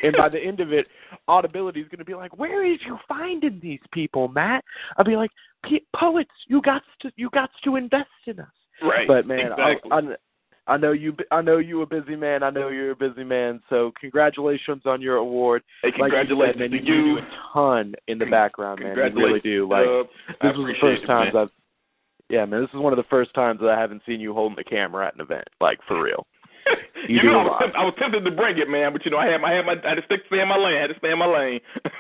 And by the end of it, Audibility is gonna be like, "Where is you finding these people, Matt?" I'll be like, "P- "Poets, you got to you got to invest in us." Right. But man, exactly. I, I I know you. I know you a busy man. I know you're a busy man. So congratulations on your award. Hey, Like you congratulations said, man, to you, you. do a ton in the background, man. You really do. Like this was the first it, times. I've. Yeah, man. This is one of the first times that I haven't seen you holding the camera at an event. Like for real. You, You, do know, a I was, lot. tempted, I was tempted to bring it, man, but you know, I had my, I had my, I had to stick, stay in my lane. I had to stay in my lane.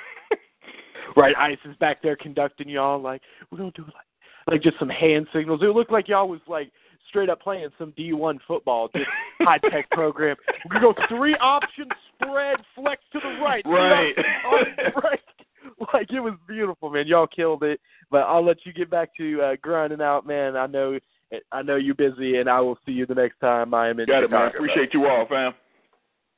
Right, Ice is back there conducting y'all. Like we're gonna do like like just some hand signals. It looked like y'all was like straight up playing some D1 football, just high tech program. We're go three options spread, flex to the right, three Right. options on break. Like it was beautiful, man. Y'all killed it. But I'll let you get back to uh, grinding out, man. I know, I know you're busy, and I will see you the next time I am in Got it, man. Appreciate you all, fam.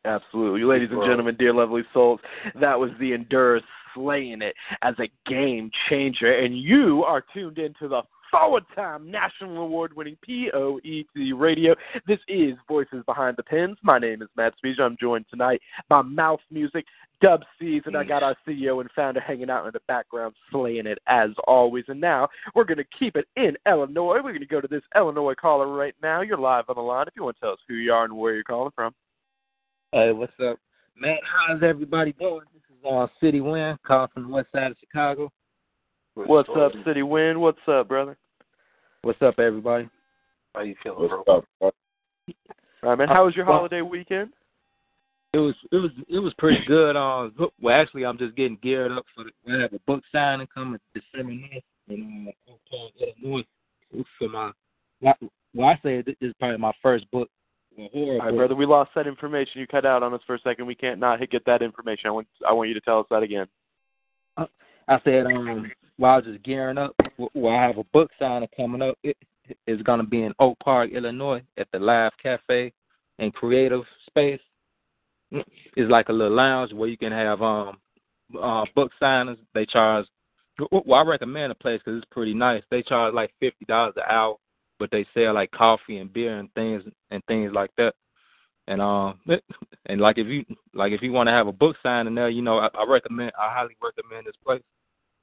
Absolutely. Ladies and gentlemen, dear lovely souls, that was the Endurers slaying it as a game changer. And you are tuned into the Forward Time National Award winning POET Radio. This is Voices Behind the Pens. My name is Matt Speech. I'm joined tonight by Mouth Music, Dub C's, and I got our CEO and founder hanging out in the background, slaying it as always. And now we're going to keep it in Illinois. We're going to go to this Illinois caller right now. You're live on the line. If you want to tell us who you are and where you're calling from. Hey, what's up, Matt? How's everybody doing? This is uh, City Wind calling from the west side of Chicago. What's up, City Wind? What's up, brother? What's up, everybody? How you feeling, bro? What's up? All right, man. How was your holiday weekend? It was it was it was pretty good. Um, well, actually, I'm just getting geared up for the. We have a book signing coming December 9th in uh, Oak Park, Illinois. For my, well, I say this is probably my first book. All right, brother. We lost that information. You cut out on us for a second. We can't not get that information. I want I want you to tell us that again. I said, um, while I was just gearing up, well, I have a book signing coming up. It is going to be in Oak Park, Illinois, at the Live Cafe and Creative Space. It's like a little lounge where you can have um uh, book signings. They charge. Well, I recommend the place because it's pretty nice. They charge like fifty dollars an hour, but they sell like coffee and beer and things and things like that. And um, and like if you like if you want to have a book signing there, you know, I, I recommend. I highly recommend this place.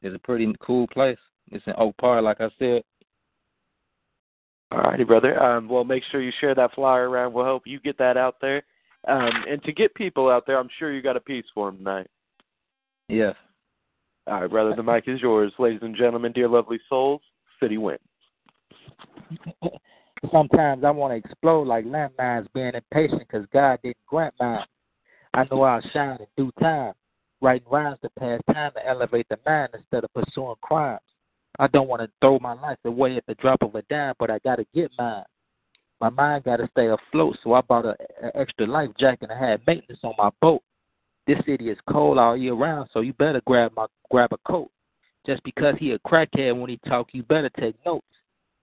It's a pretty cool place. It's in Oak Park, like I said. All righty, brother. Um, well, make sure you share that flyer around. We'll help you get that out there. Um, and to get people out there, I'm sure you got a piece for them tonight. Yes. All right, brother. The mic is yours, ladies and gentlemen, dear lovely souls. City wins. Sometimes I want to explode like landmines, being impatient because God didn't grant mine. I know I'll shine in due time. Writing rhymes to pass time to elevate the mind instead of pursuing crimes. I don't want to throw my life away at the drop of a dime, but I got to get mine. My mind got to stay afloat, so I bought an extra life jacket and had maintenance on my boat. This city is cold all year round, so you better grab my grab a coat. Just because he a crackhead when he talk, you better take notes.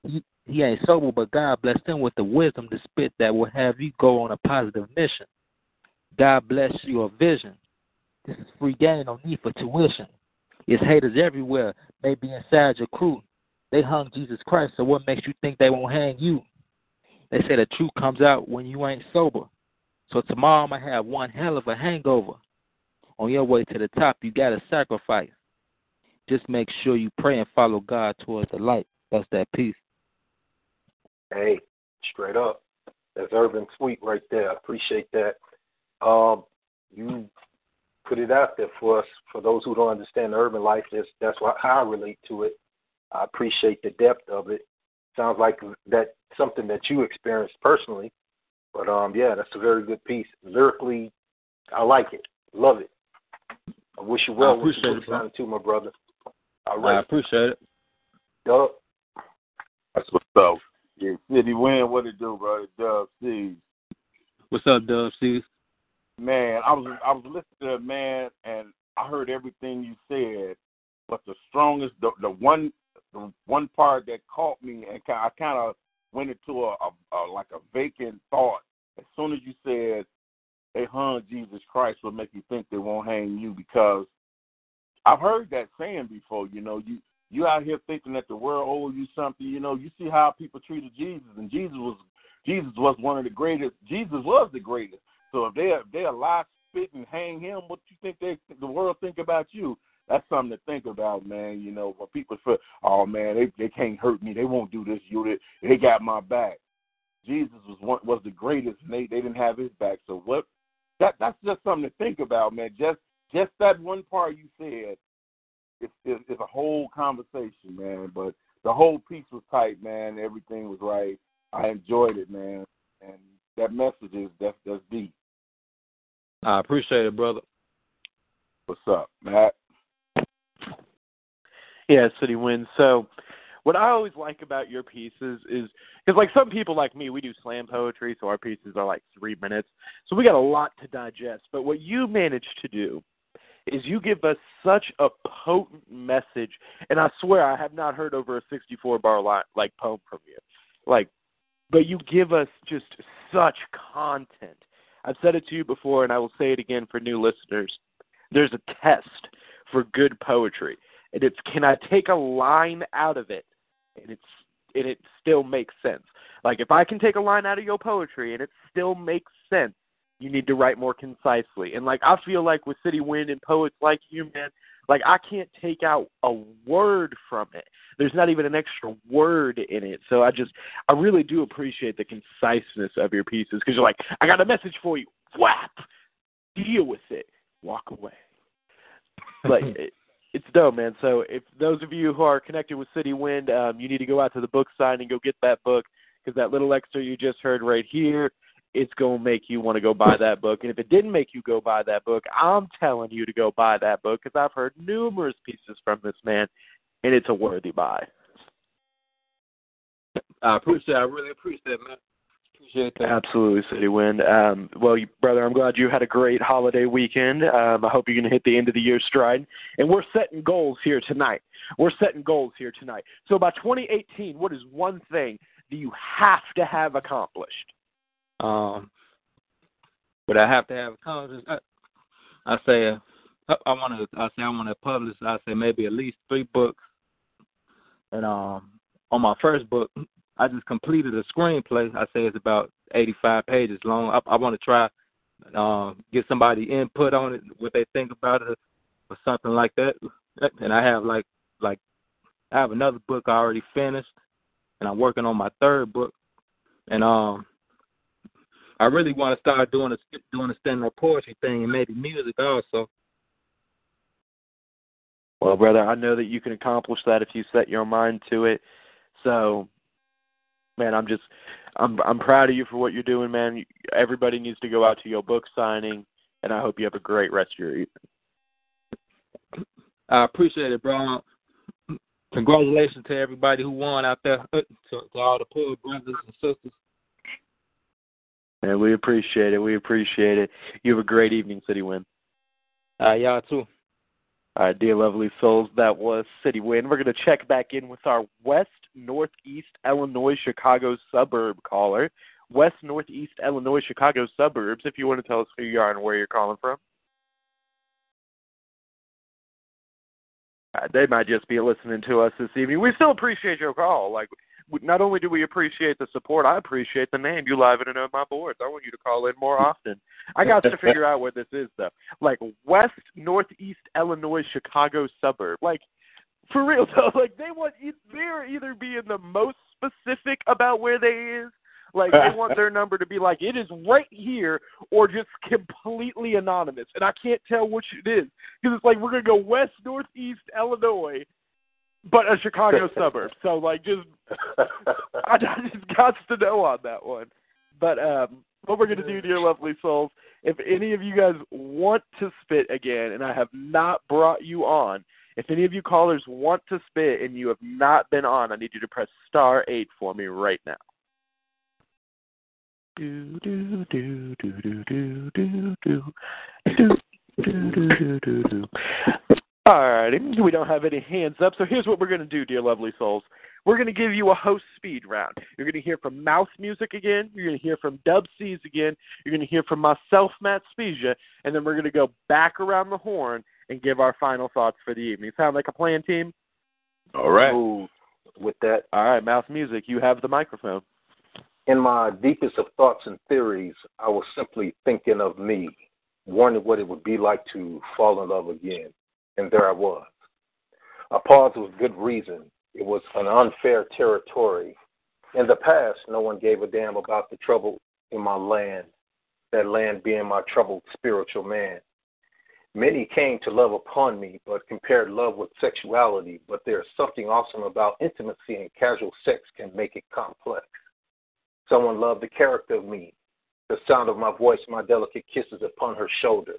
He, he ain't sober, but God blessed him with the wisdom to spit that will have you go on a positive mission. God bless your vision. This is free game, no need for tuition. It's haters everywhere, maybe inside your crew. They hung Jesus Christ, so what makes you think they won't hang you? They say the truth comes out when you ain't sober. So tomorrow I'm going to have one hell of a hangover. On your way to the top, you got to sacrifice. Just make sure you pray and follow God towards the light. That's that peace. Hey, straight up. That's urban sweet right there. I appreciate that. Um, you put it out there for us. For those who don't understand urban life, that's that's why how I relate to it. I appreciate the depth of it. Sounds like that something that you experienced personally. But um, yeah, that's a very good piece. Lyrically, I like it. Love it. I wish you well. I appreciate it, bro. too, my brother. All right. I appreciate it. Dub. That's what's up. Yeah, City Win, what it do, brother? Dub C. What's up, Dub C? Man, I was I was listening to that man, and I heard everything you said. But the strongest, the the one, the one part that caught me, and I kind of went into a, a, a like a vacant thought. As soon as you said they hung Jesus Christ, will make you think they won't hang you because I've heard that saying before. You know, you you out here thinking that the world owes you something. You know, you see how people treated Jesus, and Jesus was Jesus was one of the greatest. Jesus was the greatest. So if they if they lie, spit, and hang him, what do you think they the world think about you? That's something to think about, man. You know, when people feel, oh man, they they can't hurt me, they won't do this. You they got my back. Jesus was one was the greatest, and they they didn't have his back. So what? That that's just something to think about, man. Just just that one part you said, it's it's, it's a whole conversation, man. But the whole piece was tight, man. Everything was right. I enjoyed it, man. And that message is that's that's deep. I appreciate it, brother. What's up, Matt? Yeah, City wins. So, what I always like about your pieces is because, like, some people like me, we do slam poetry, so our pieces are like three minutes. So we got a lot to digest. But what you manage to do is you give us such a potent message, and I swear I have not heard over a 64 bar line, like poem from you. Like, but you give us just such content I've said it to you before, and I will say it again for new listeners. There's a test for good poetry, and it's can I take a line out of it, and it's and it still makes sense. Like if I can take a line out of your poetry and it still makes sense, you need to write more concisely. And like I feel like with City Wind and poets like you, man, like I can't take out a word from it. There's not even an extra word in it. So I just I really do appreciate the conciseness of your pieces because you're like, I got a message for you. Whap! Deal with it. Walk away. Like it, it's dope, man. So if those of you who are connected with City Wind, um, you need to go out to the book sign and go get that book because that little extra you just heard right here, it's going to make you want to go buy that book. And if it didn't make you go buy that book, I'm telling you to go buy that book because I've heard numerous pieces from this man, and it's a worthy buy. I appreciate. I really appreciate that, man. Appreciate that. Absolutely, City Wind. Um, well, you, brother, I'm glad you had a great holiday weekend. Um, I hope you're going to hit the end of the year stride. And we're setting goals here tonight. We're setting goals here tonight. So by 2018, what is one thing do you have to have accomplished? Um, but I have to have accomplished. I, I say uh, I want to. I say I want to publish. I say maybe at least three books. And um, on my first book, I just completed a screenplay. I say it's about 85 pages long. I, I want to try uh, get somebody input on it, what they think about it, or something like that. And I have like like I have another book I already finished and I'm working on my third book. And um, I really want to start doing a doing a stand up poetry thing and maybe music also. Well, brother, I know that you can accomplish that if you set your mind to it. So, man, I'm just I'm I'm proud of you for what you're doing, man. Everybody needs to go out to your book signing, and I hope you have a great rest of your evening. I appreciate it, bro congratulations to everybody who won out there, to, to all the poor brothers and sisters. And we appreciate it. We appreciate it. You have a great evening, City Win. Uh, y'all too. All right, dear lovely souls, that was City Wind. We're going to check back in with our West Northeast Illinois Chicago suburb caller. West Northeast Illinois Chicago suburbs, if you want to tell us who you are and where you're calling from. Uh, they might just be listening to us this evening. We still appreciate your call. Like, not only do we appreciate the support, I appreciate the name. You live in it on my boards. I want you to call in more often. I got to figure out where this is though. Like West Northeast Illinois Chicago suburb. Like for real though. Like they want they're either being the most specific about where they is like they want their number to be like it is right here or just completely anonymous, and I can't tell which it is because it's like we're gonna go west northeast Illinois, but a Chicago suburb. So like just I, I just got to know on that one. But um what we're gonna do, dear lovely souls, if any of you guys want to spit again, and I have not brought you on. If any of you callers want to spit and you have not been on, I need you to press star eight for me right now. Do do do do do do do do do do do do do. Alrighty, we don't have any hands up, so here's what we're gonna do, dear lovely souls. We're gonna give you a host speed round. You're gonna hear from Mouse Music again. You're gonna hear from Dub C's again. You're gonna hear from myself, Matt Spezia, and then we're gonna go back around the horn and give our final thoughts for the evening. Sound like a plan, team? All right. Ooh, with that, all right, Mouse Music, you have the microphone. In my deepest of thoughts and theories, I was simply thinking of me, wondering what it would be like to fall in love again. And there I was. I paused with good reason. It was an unfair territory. In the past, no one gave a damn about the trouble in my land, that land being my troubled spiritual man. Many came to love upon me, but compared love with sexuality. But there's something awesome about intimacy, and casual sex can make it complex. Someone loved the character of me, the sound of my voice, my delicate kisses upon her shoulder.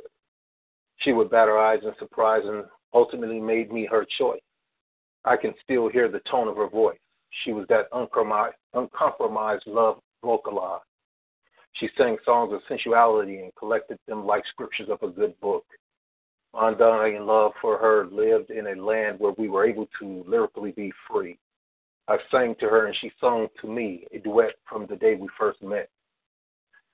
She would bat her eyes in surprise and ultimately made me her choice. I can still hear the tone of her voice. She was that uncompromised love vocalized. She sang songs of sensuality and collected them like scriptures of a good book. My undying love for her lived in a land where we were able to lyrically be free. I sang to her and she sung to me a duet from the day we first met.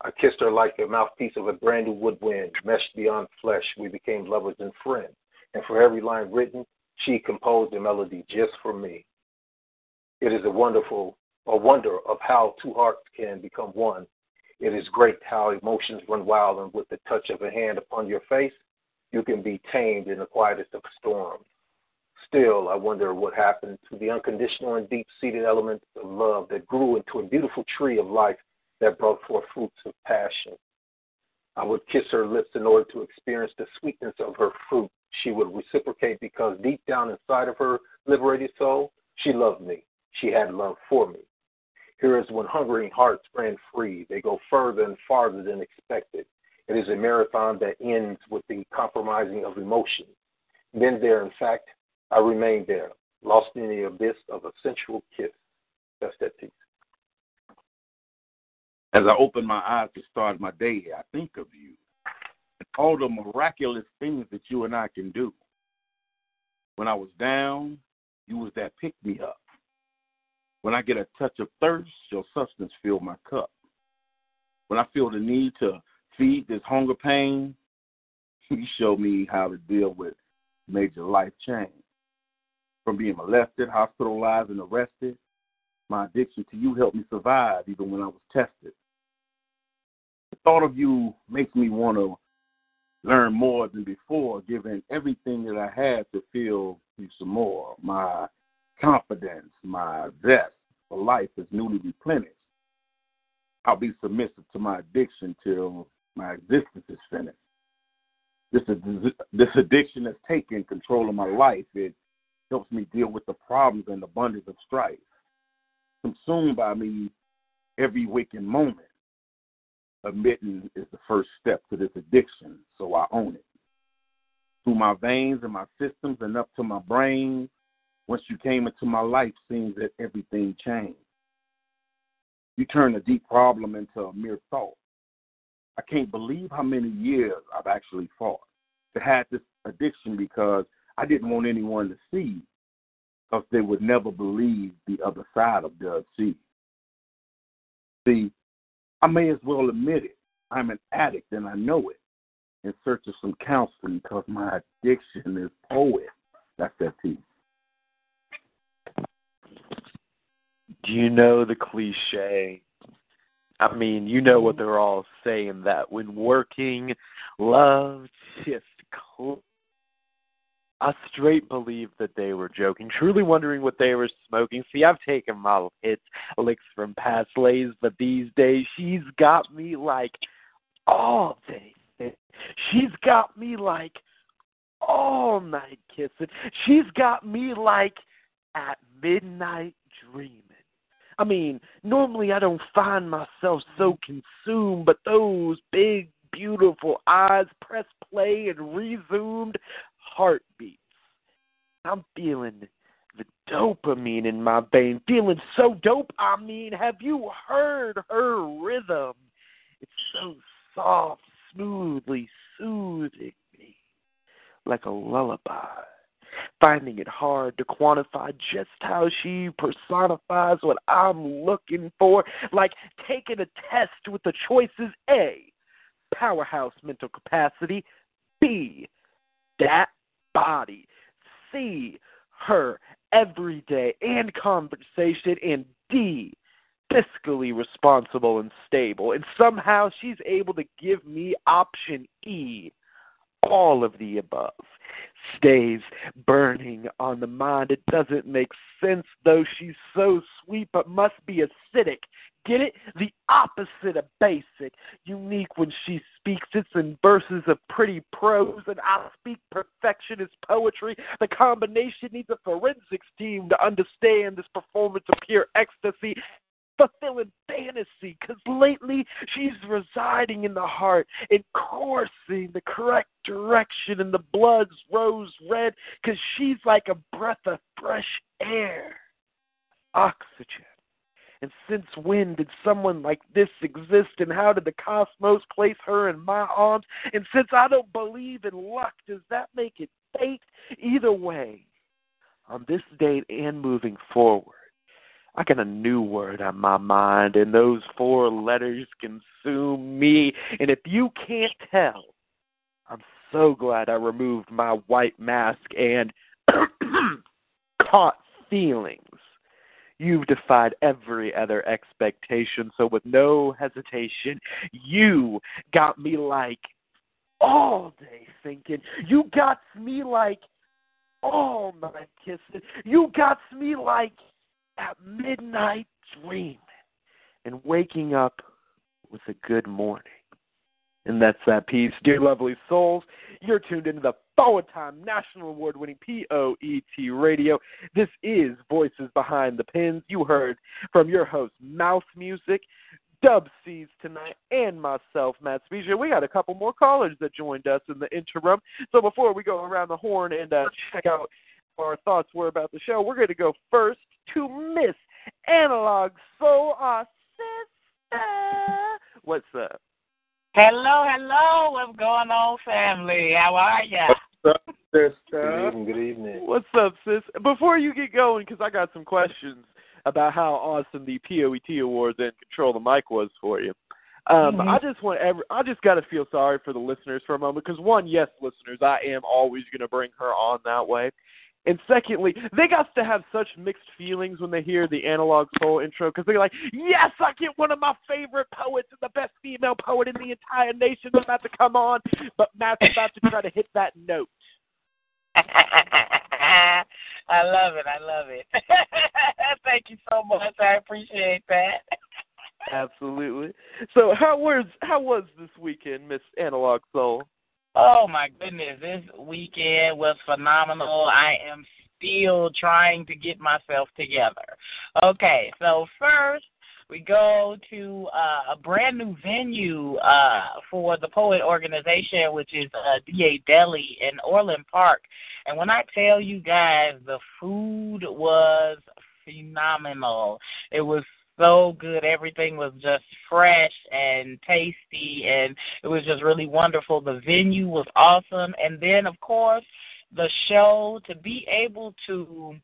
I kissed her like the mouthpiece of a brand new woodwind, meshed beyond flesh. We became lovers and friends. And for every line written, she composed a melody just for me. It is a wonderful, a wonder of how two hearts can become one. It is great how emotions run wild, and with the touch of a hand upon your face, you can be tamed in the quietest of storms. Still, I wonder what happened to the unconditional and deep seated elements of love that grew into a beautiful tree of life that brought forth fruits of passion. I would kiss her lips in order to experience the sweetness of her fruit. She would reciprocate because deep down inside of her liberated soul, she loved me. She had love for me. Here is when hungering hearts ran free. They go further and farther than expected. It is a marathon that ends with the compromising of emotion. Then there, in fact, I remained there, lost in the abyss of a sensual kiss. That's that piece. As I open my eyes to start my day, I think of you and all the miraculous things that you and I can do. When I was down, you was that pick me up. When I get a touch of thirst, your substance fill my cup. When I feel the need to feed this hunger pain, you show me how to deal with major life change. From being molested, hospitalized, and arrested, my addiction to you helped me survive even when I was tested. Thought of you makes me want to learn more than before, given everything that I had to feel you some more. My confidence, my zest for life is newly replenished. I'll be submissive to my addiction till my existence is finished. This this addiction has taken control of my life. It helps me deal with the problems and abundance of strife. Consumed by me every waking moment. Admitting is the first step to this addiction, so I own it. Through my veins and my systems and up to my brain, once you came into my life, seems that everything changed. You turned a deep problem into a mere thought. I can't believe how many years I've actually fought to have this addiction because I didn't want anyone to see because they would never believe the other side of the sea. See, I may as well admit it. I'm an addict and I know it. In search of some counseling because my addiction is poet. That's that piece. Do you know the cliche? I mean, you know what they're all saying that when working, love just cl- I straight believe that they were joking, truly wondering what they were smoking. See, I've taken my hits, licks from past lays, but these days she's got me like all day. She's got me like all night kissing. She's got me like at midnight dreaming. I mean, normally I don't find myself so consumed, but those big, beautiful eyes press play and resumed heartbeats. I'm feeling the dopamine in my vein, feeling so dope. I mean, have you heard her rhythm? It's so soft, smoothly soothing me like a lullaby finding it hard to quantify just how she personifies what I'm looking for, like taking a test with the choices A, powerhouse mental capacity, B, that body, C, her everyday and conversation, and D, fiscally responsible and stable. And somehow she's able to give me option E, all of the above stays burning on the mind. It doesn't make sense, though she's so sweet, but must be acidic. Get it? The opposite of basic. Unique when she speaks, it's in verses of pretty prose, and I speak perfectionist poetry. The combination needs a forensics team to understand this performance of pure ecstasy fulfilling fantasy because lately she's residing in the heart and coursing the correct direction and the blood's rose red because she's like a breath of fresh air oxygen and since when did someone like this exist and how did the cosmos place her in my arms and since i don't believe in luck does that make it fate either way on this date and moving forward I got a new word on my mind, and those four letters consume me. And if you can't tell, I'm so glad I removed my white mask and caught feelings. You've defied every other expectation, so with no hesitation, you got me like all day thinking. You got me like all night kissing. You got me like at midnight dreaming and waking up with a good morning. And that's that piece. Dear lovely souls, you're tuned into the Forward Time National Award winning POET radio. This is Voices Behind the Pens. You heard from your host, Mouth Music, Dub C's tonight, and myself, Matt Spezia. We got a couple more callers that joined us in the interim. So before we go around the horn and uh, check out our thoughts were about the show, we're going to go first to Miss Analog Soul, our sister. What's up? Hello, hello. What's going on, family? How are ya? What's up, sister? Good evening. Good evening. What's up, sis? Before you get going, because I got some questions about how awesome the POET Awards and Control the Mic was for you. Um, Mhm. I just want every, I just got to feel sorry for the listeners for a moment because one, yes, listeners, I am always going to bring her on that way, and secondly, they got to have such mixed feelings when they hear the Analog Soul intro because they're like, yes, I get one of my favorite poets and the best female poet in the entire nation is about to come on, but Matt's about to try to hit that note. I love it. I love it. Thank you so much. I appreciate that. Absolutely. So how was how was this weekend, Miss Analog Soul? Oh my goodness, this weekend was phenomenal. I am still trying to get myself together. Okay, so first we go to uh, a brand new venue uh, for the Poet Organization, which is uh, DA Deli in Orland Park. And when I tell you guys, the food was phenomenal. It was so good. Everything was just fresh and tasty, and it was just really wonderful. The venue was awesome. And then, of course, the show to be able to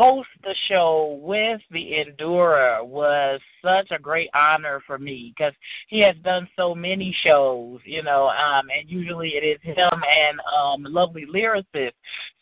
host the show with the Endurer was such a great honor for me because he has done so many shows, you know, um, and usually it is him and um, lovely lyricist.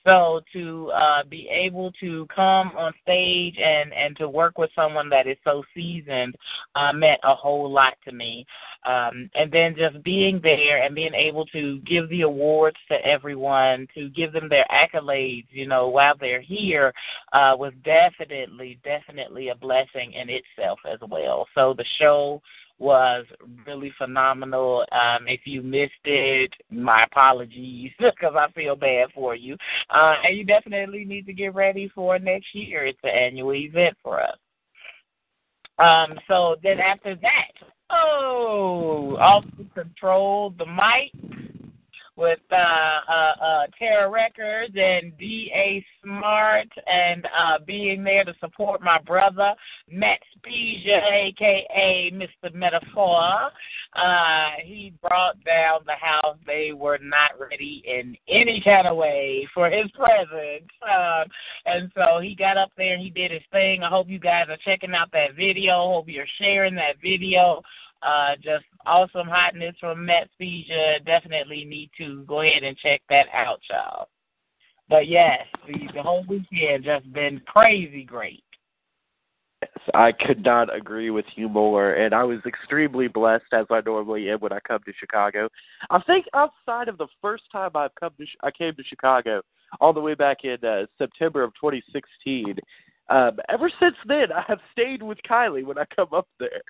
So to uh, be able to come on stage and and to work with someone that is so seasoned uh, meant a whole lot to me. Um, and then just being there and being able to give the awards to everyone, to give them their accolades, you know, while they're here, uh, was definitely, definitely a blessing in itself as well. So the show was really phenomenal. Um, if you missed it, my apologies because I feel bad for you. Uh, and you definitely need to get ready for next year. It's an annual event for us. Um, so then after that, oh, also controlled the mic with uh, uh, uh, Terra Records and D.A. Smart and uh, being there to support my brother, Matt Spezia, a.k.a. Mr. Metaphor. Uh, he brought down the house. They were not ready in any kind of way for his presence. Um, and so he got up there and he did his thing. I hope you guys are checking out that video. Hope you're sharing that video. Uh, just awesome hotness from Matt Spezia. Definitely need to go ahead and check that out, y'all. But yes, the, the whole weekend just been crazy great. I could not agree with you more, and I was extremely blessed as I normally am when I come to Chicago. I think outside of the first time I've come to, I came to Chicago all the way back in uh, September of 2016. Um, ever since then, I have stayed with Kylie when I come up there.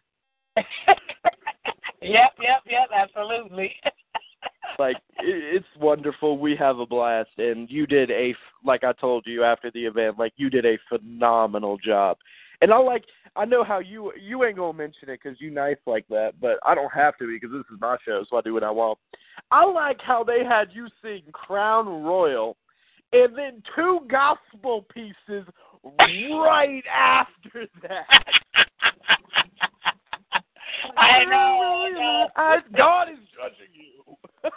yep, yep, yep, absolutely. like it, it's wonderful. We have a blast, and you did a like I told you after the event, like you did a phenomenal job. And I like I know how you you ain't gonna mention it because you nice like that, but I don't have to because this is my show, so I do what I want. I like how they had you sing Crown Royal, and then two gospel pieces right after that. I know. I know. I, God is judging you.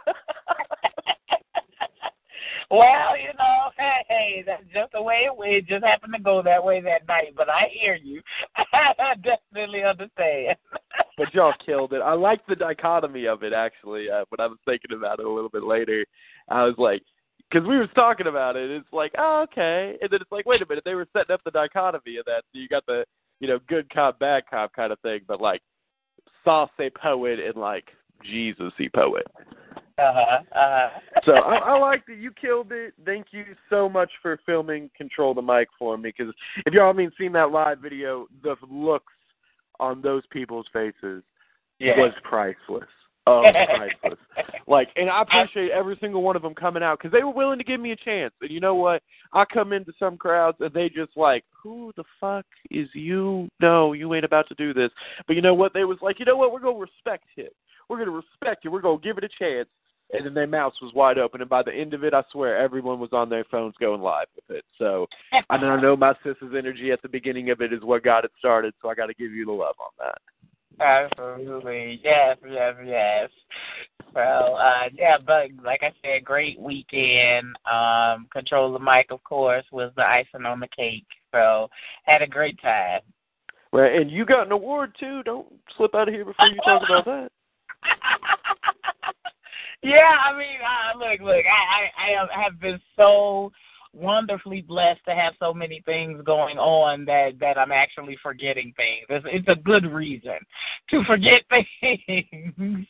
well, you know, hey, hey, that's just the way it, it just happened to go that way that night. But I hear you. I definitely understand. but y'all killed it. I liked the dichotomy of it actually. Uh, when I was thinking about it a little bit later, I was like, because we was talking about it. It's like, oh, okay, and then it's like, wait a minute, they were setting up the dichotomy of that. So you got the, you know, good cop, bad cop kind of thing, but like sauce poet and like Jesus poet. Uh-huh. Uh-huh. so I, I liked it. You killed it. Thank you so much for filming Control the Mic for me. Because if y'all haven't seen that live video, the looks on those people's faces yeah. was priceless. Oh, priceless. like, and I appreciate every single one of them coming out because they were willing to give me a chance. And you know what? I come into some crowds and they just like, who the fuck is you? No, you ain't about to do this. But you know what? They was like, you know what? We're gonna respect it. We're gonna respect it. We're gonna give it a chance and then their mouths was wide open. And by the end of it, I swear everyone was on their phones going live with it. So and I know my sister's energy at the beginning of it is what got it started. So I got to give you the love on that. Absolutely, yes, yes, yes. Well, uh, yeah, but like I said, great weekend. Um, Control the mic, of course, was the icing on the cake. So had a great time. Right, and you got an award too. Don't slip out of here before you talk about that. yeah, I mean, uh, look, look, I, I, I have been so wonderfully blessed to have so many things going on that that I'm actually forgetting things. It's, it's a good reason to forget things.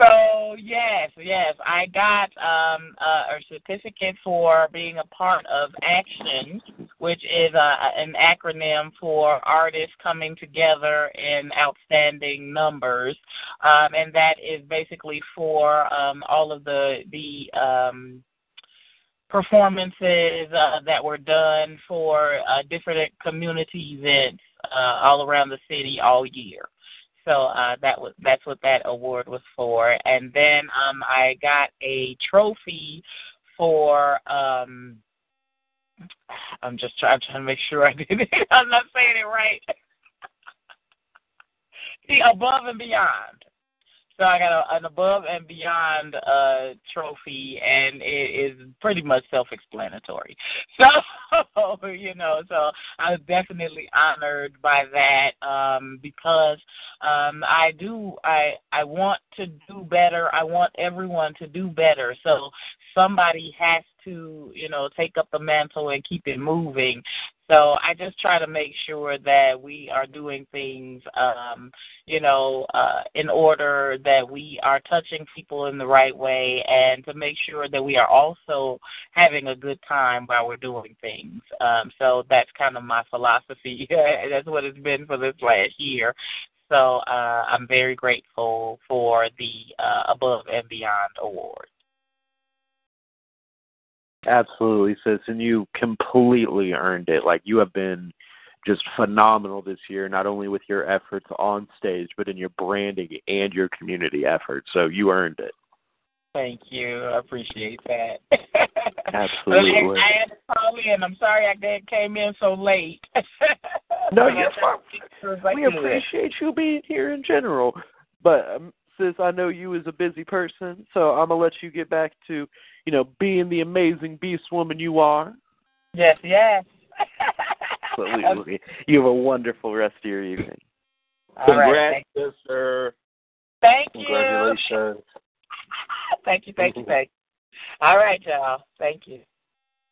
So yes, yes, I got um, a, a certificate for being a part of Action, which is a, an acronym for artists coming together in outstanding numbers, um, and that is basically for um, all of the the um, performances uh, that were done for uh, different community events uh, all around the city all year. So uh, that was that's what that award was for. And then um, I got a trophy for. Um, I'm just trying, I'm trying to make sure I did it. I'm not saying it right. the above and beyond. So I got a, an above and beyond uh, trophy, and it is pretty much self-explanatory. So you know, so I was definitely honored by that um, because um, I do I I want to do better. I want everyone to do better. So somebody has to you know take up the mantle and keep it moving so I just try to make sure that we are doing things, um, you know, uh, in order that we are touching people in the right way and to make sure that we are also having a good time while we're doing things. Um, so that's kind of my philosophy. that's what it's been for this last year. So uh, I'm very grateful for the uh, Above and Beyond Award. Absolutely, sis, and you completely earned it. Like you have been just phenomenal this year, not only with your efforts on stage, but in your branding and your community efforts. So you earned it. Thank you. I appreciate that. Absolutely. I, I had to call in. I'm sorry I came in so late. no, you're fine. We appreciate you being here in general. But um, sis, I know you is a busy person, so I'm gonna let you get back to you know, being the amazing beast woman you are. Yes, yes. Absolutely. You have a wonderful rest of your evening. All Congrats, right, thank sister. Thank Congratulations. you. thank you, thank you, thank you. All right, y'all. Thank you.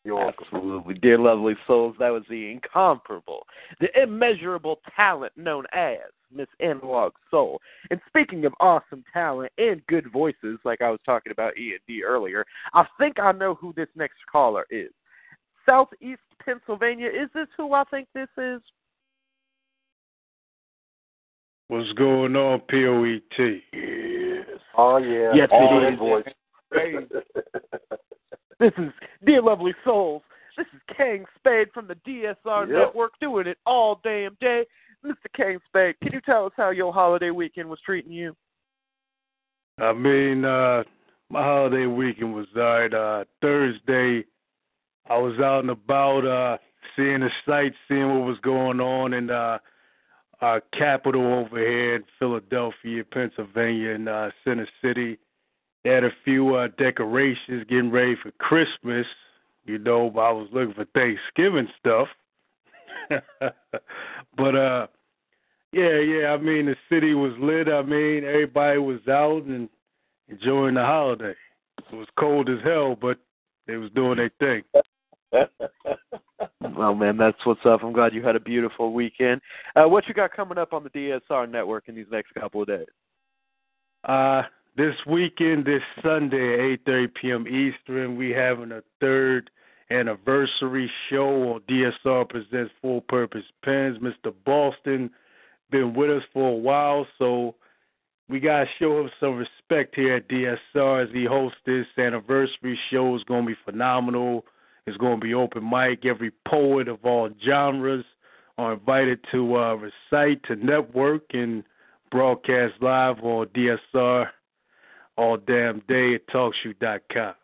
You're Absolutely. Dear lovely souls, that was the incomparable, the immeasurable talent known as Miss Analog Soul. And speaking of awesome talent and good voices, like I was talking about E and D earlier, I think I know who this next caller is. Southeast Pennsylvania, is this who I think this is? What's going on, POET? Yes. Oh yeah. Yes, All it is. Voice. this is dear lovely souls. This is Kang Spade from the DSR Yep. Network doing it all damn day. Mr. Kang Spade, can you tell us how your holiday weekend was treating you? I mean, uh, my holiday weekend was all right. Uh, Thursday, I was out and about, uh, seeing the sights, seeing what was going on in uh, our capital over here in Philadelphia, Pennsylvania, in uh, Center City. They had a few uh, decorations getting ready for Christmas. You know, I was looking for Thanksgiving stuff. but uh yeah, yeah, I mean the city was lit. I mean everybody was out and enjoying the holiday. It was cold as hell, but they was doing their thing. well, man, that's what's up. I'm glad you had a beautiful weekend. Uh, what you got coming up on the DSR network in these next couple of days? Uh, this weekend, this Sunday at 8:30 p.m. Eastern, we having a third anniversary show on DSR presents Full Purpose Pens. Mr. Boston been with us for a while, so we gotta show him some respect here at DSR as he hosts this anniversary show. It's gonna be phenomenal. It's gonna be open mic. Every poet of all genres are invited to uh, recite, to network, and broadcast live on DSR all damn day at TalkShoe.com.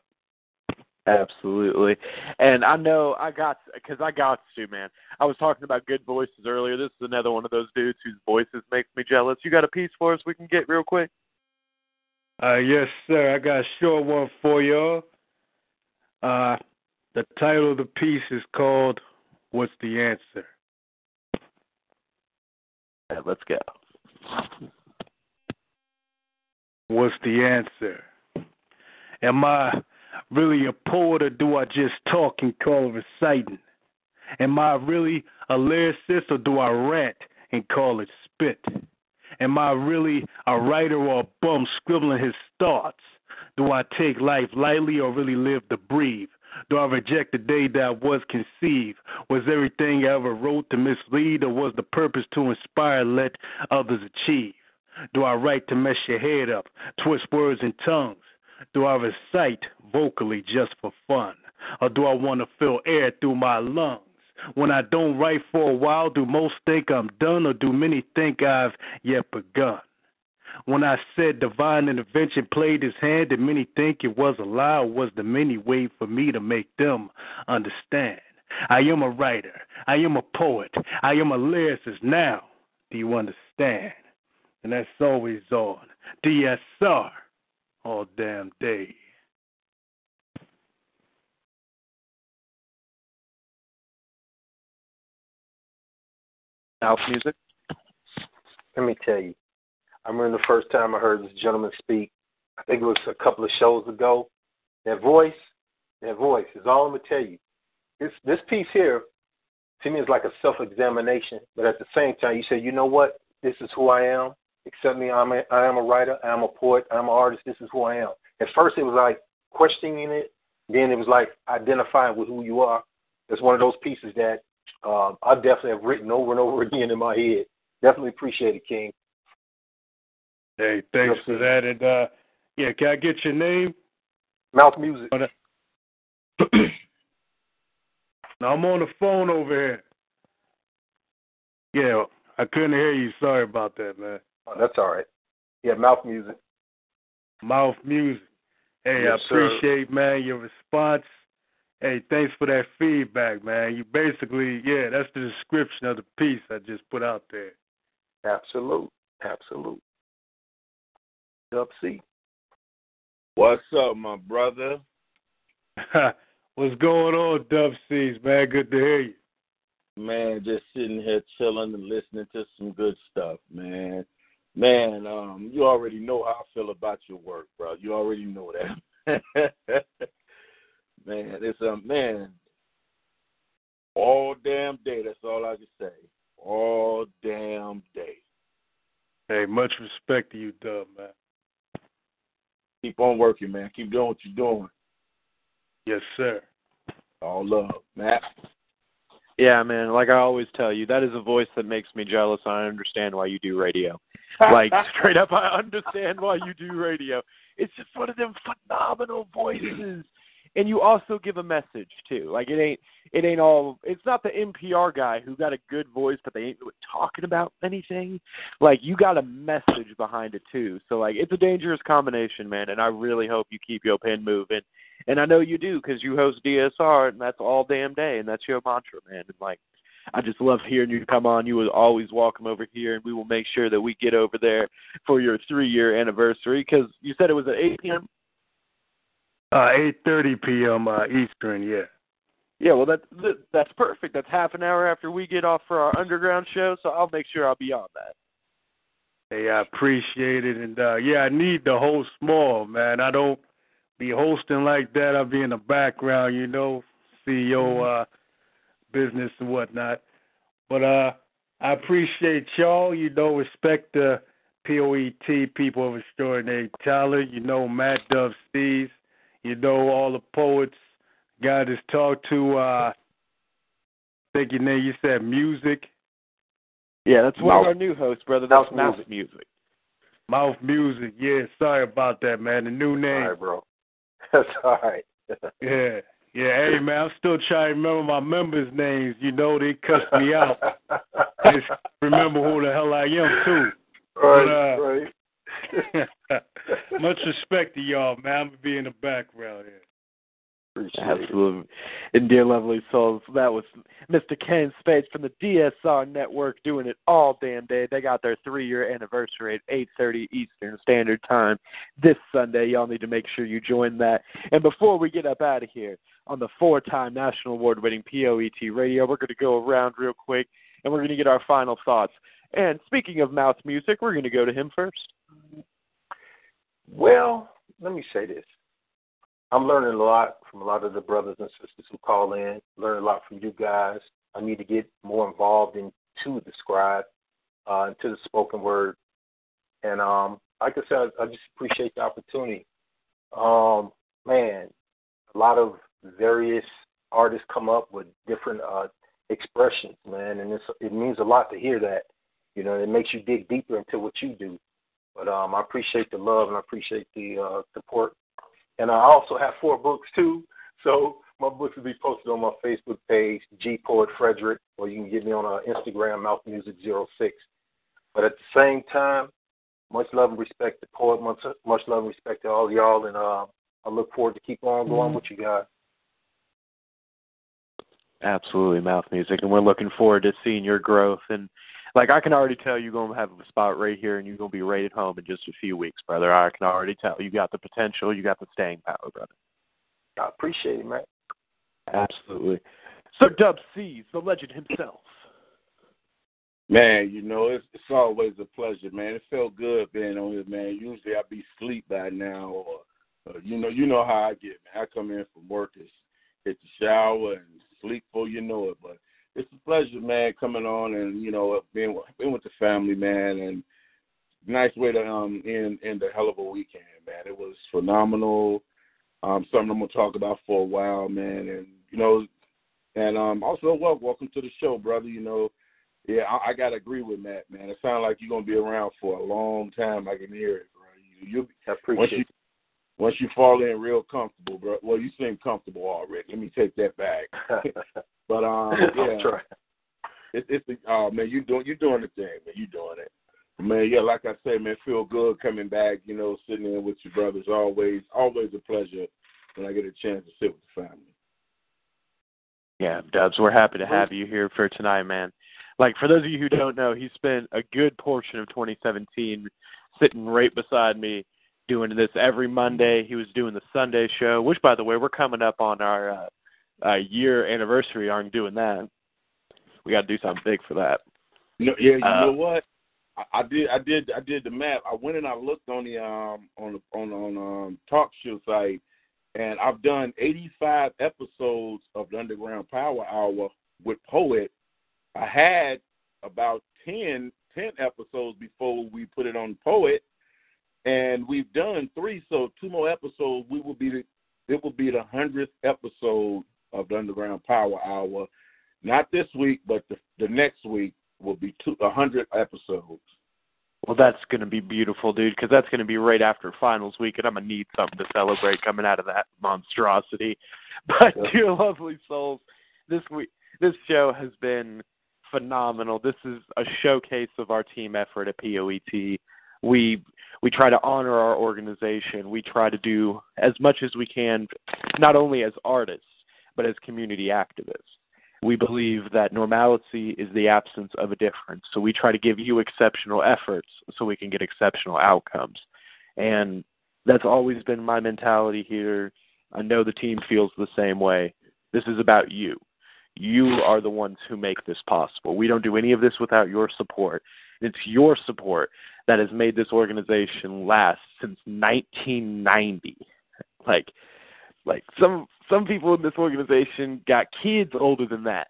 Absolutely. And I know I got because I got to man. I was talking about good voices earlier. This is another one of those dudes whose voices makes me jealous. You got a piece for us we can get real quick? Uh yes, sir. I got a short one for y'all. Uh the title of the piece is called What's the Answer? Right, let's go. What's the answer? Am I really a poet or do I just talk and call it reciting? Am I really a lyricist or do I rant and call it spit? Am I really a writer or a bum scribbling his thoughts? Do I take life lightly or really live to breathe? Do I reject the day that I was conceived? Was everything I ever wrote to mislead, or was the purpose to inspire, let others achieve? Do I write to mess your head up, twist words and tongues? Do I recite vocally just for fun? Or do I want to feel air through my lungs? When I don't write for a while, do most think I'm done, or do many think I've yet begun? When I said divine intervention played his hand, did many think it was a lie, was the many way for me to make them understand? I am a writer. I am a poet. I am a lyricist. Now, do you understand? And that's always on DSR all damn day. Mouth Music? Let me tell you. I remember the first time I heard this gentleman speak. I think it was a couple of shows ago. That voice, that voice is all I'm gonna tell you. This this piece here, to me, is like a self-examination. But at the same time, you say, you know what? This is who I am. Accept me. I'm a, I am a writer. I'm a poet. I'm an artist. This is who I am. At first, it was like questioning it. Then it was like identifying with who you are. It's one of those pieces that um, I definitely have written over and over again in my head. Definitely appreciate it, King. Hey, thanks for that. And uh, yeah, can I get your name? Mouth Music. now I'm on the phone over here. Yeah, I couldn't hear you. Sorry about that, man. Oh, that's all right. Yeah, Mouth Music. Mouth Music. Hey, yes, I appreciate, sir. man, your response. Hey, thanks for that feedback, man. You basically, yeah, that's the description of the piece I just put out there. Absolute. Absolute. Dub C. What's up, my brother? What's going on, Dub C's, man? Good to hear you. Man, just sitting here chilling and listening to some good stuff, man. Man, um, you already know how I feel about your work, bro. You already know that. man, it's a um, man. All damn day. That's all I can say. All damn day. Hey, much respect to you, Dub, man. Keep on working, man. Keep doing what you're doing. Yes, sir. All love, Matt. Yeah, man. Like I always tell you, that is a voice that makes me jealous. I understand why you do radio. Like straight up, I understand why you do radio. It's just one of them phenomenal voices and you also give a message too. Like it ain't it ain't all it's not the NPR guy who got a good voice but they ain't talking about anything. Like you got a message behind it too. So like it's a dangerous combination, man, and I really hope you keep your pen moving. And I know you do cuz you host DSR and that's all damn day and that's your mantra, man. And like I just love hearing you come on. You will always welcome over here, and we will make sure that we get over there for your three year anniversary. Because you said it was at 8 p.m. Uh, eight thirty p.m. Uh, Eastern. Yeah. Yeah, well that that's perfect. That's half an hour after we get off for our underground show, so I'll make sure I'll be on that. Hey, I appreciate it, and uh yeah, I need the host more, man. I don't be hosting like that. I'll be in the background, you know, CEO uh business and whatnot. But uh I appreciate y'all, you know, respect the POET people of extraordinary talent, you know, Matt Dove Stees, you know, all the poets God has talked to uh I think your name you said music. Yeah, that's one Mouth- of our new hosts, brother. That's Mouth Mouth Music. Mouth Music, yeah, sorry about that, man. The new name. All right, bro. That's all right. Yeah. Yeah, hey man, I'm still trying to remember my members' names. You know, they cussed me out. Just remember who the hell I am too. Right, But, uh, much respect to y'all, man. I'm gonna be in the background here. Absolutely. And dear lovely souls, that was Mr. Ken Spades from the DSR Network doing it all damn day. They got their three year anniversary at eight thirty Eastern Standard Time this Sunday. Y'all need to make sure you join that. And before we get up out of here, on the four time national award winning POET radio, we're gonna go around real quick and we're gonna get our final thoughts. And speaking of mouth music, we're gonna go to him first. Well, let me say this. I'm learning a lot from a lot of the brothers and sisters who call in. Learning a lot from you guys. I need to get more involved into the scribe, uh, into the spoken word, and um, like I said, I just appreciate the opportunity. Um, man, a lot of various artists come up with different uh, expressions, man, and it's, it means a lot to hear that. You know, it makes you dig deeper into what you do. But um, I appreciate the love and I appreciate the uh, support. And I also have four books too. So my books will be posted on my Facebook page, G Poet Frederick, or you can get me on uh, Instagram, Mouth Music 06. But at the same time, much love and respect to Poet, much, much love and respect to all y'all, and uh, I look forward to keep on going with you guys. Absolutely, mouth music, and we're looking forward to seeing your growth. And like I can already tell, you're gonna have a spot right here, and you're gonna be right at home in just a few weeks, brother. I can already tell. You got the potential. You got the staying power, brother. I appreciate it, man. Absolutely. So Dub C's, the legend himself. Man, you know, it's it's always a pleasure, man. It felt good being on here, man. Usually I'd be asleep by now or uh, you know, you know how I get, man. I come in from work, is hit the shower and sleep before you know it. But it's a pleasure, man, coming on and you know being being with the family, man, and nice way to um end end a hell of a weekend, man. It was phenomenal. Um, something I'm gonna talk about for a while, man, and you know, and um also well, welcome to the show, brother. You know, yeah, I, I gotta agree with Matt, man. It sounds like you're gonna be around for a long time. I can hear it, bro. You, you I appreciate once you once you fall in real comfortable, bro. Well, you seem comfortable already. Let me take that back. but um, yeah, it's the oh man, you doing you doing the thing, man. You doing it, man. Yeah, like I said, man, feel good coming back. You know, sitting in with your brothers. Always, always a pleasure when I get a chance to sit with the family. Yeah, Dubs, we're happy to have you here for tonight, man. Like for those of you who don't know, he spent a good portion of 2017 sitting right beside me doing this every Monday. He was doing the Sunday show, which by the way, we're coming up on our uh, uh year anniversary on doing that. We got to do something big for that. You know, yeah, you Uh, know what? I, I did, I did, I did the math. I went and I looked on the um on the on on um talk show site, and I've done 85 episodes of the Underground Power Hour with Poet. I had about 10, 10 episodes before we put it on Poet, and we've done three. So two more episodes, we will be the, it will be the hundredth episode of the Underground Power Hour. Not this week, but the the next week will be two a hundred episodes. Well, that's going to be beautiful, dude, because that's going to be right after finals week, and I'm going to need something to celebrate coming out of that monstrosity. But, dear lovely souls, this week, this show has been phenomenal. This is a showcase of our team effort at POET. We we try to honor our organization. We try to do as much as we can, not only as artists but as community activists. We believe that normalcy is the absence of a difference. So we try to give you exceptional efforts so we can get exceptional outcomes. And that's always been my mentality here I know the team feels the same way. This is about you. You are the ones who make this possible. We don't do any of this without your support. It's your support that has made this organization last since 1990. Like, like some some people in this organization got kids older than that.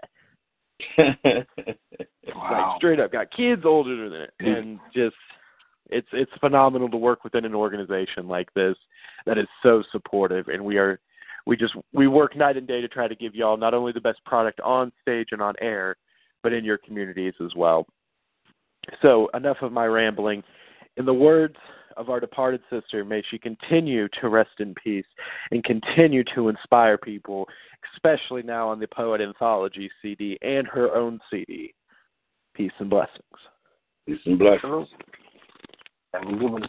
wow. Like straight up, got kids older than it, and just it's it's phenomenal to work within an organization like this that is so supportive, and we are we just we work night and day to try to give y'all not only the best product on stage and on air, but in your communities as well. So enough of my rambling. In the words of our departed sister, may she continue to rest in peace and continue to inspire people, especially now on the Poet Anthology CD and her own CD. Peace and blessings. Peace and blessings. And we're giving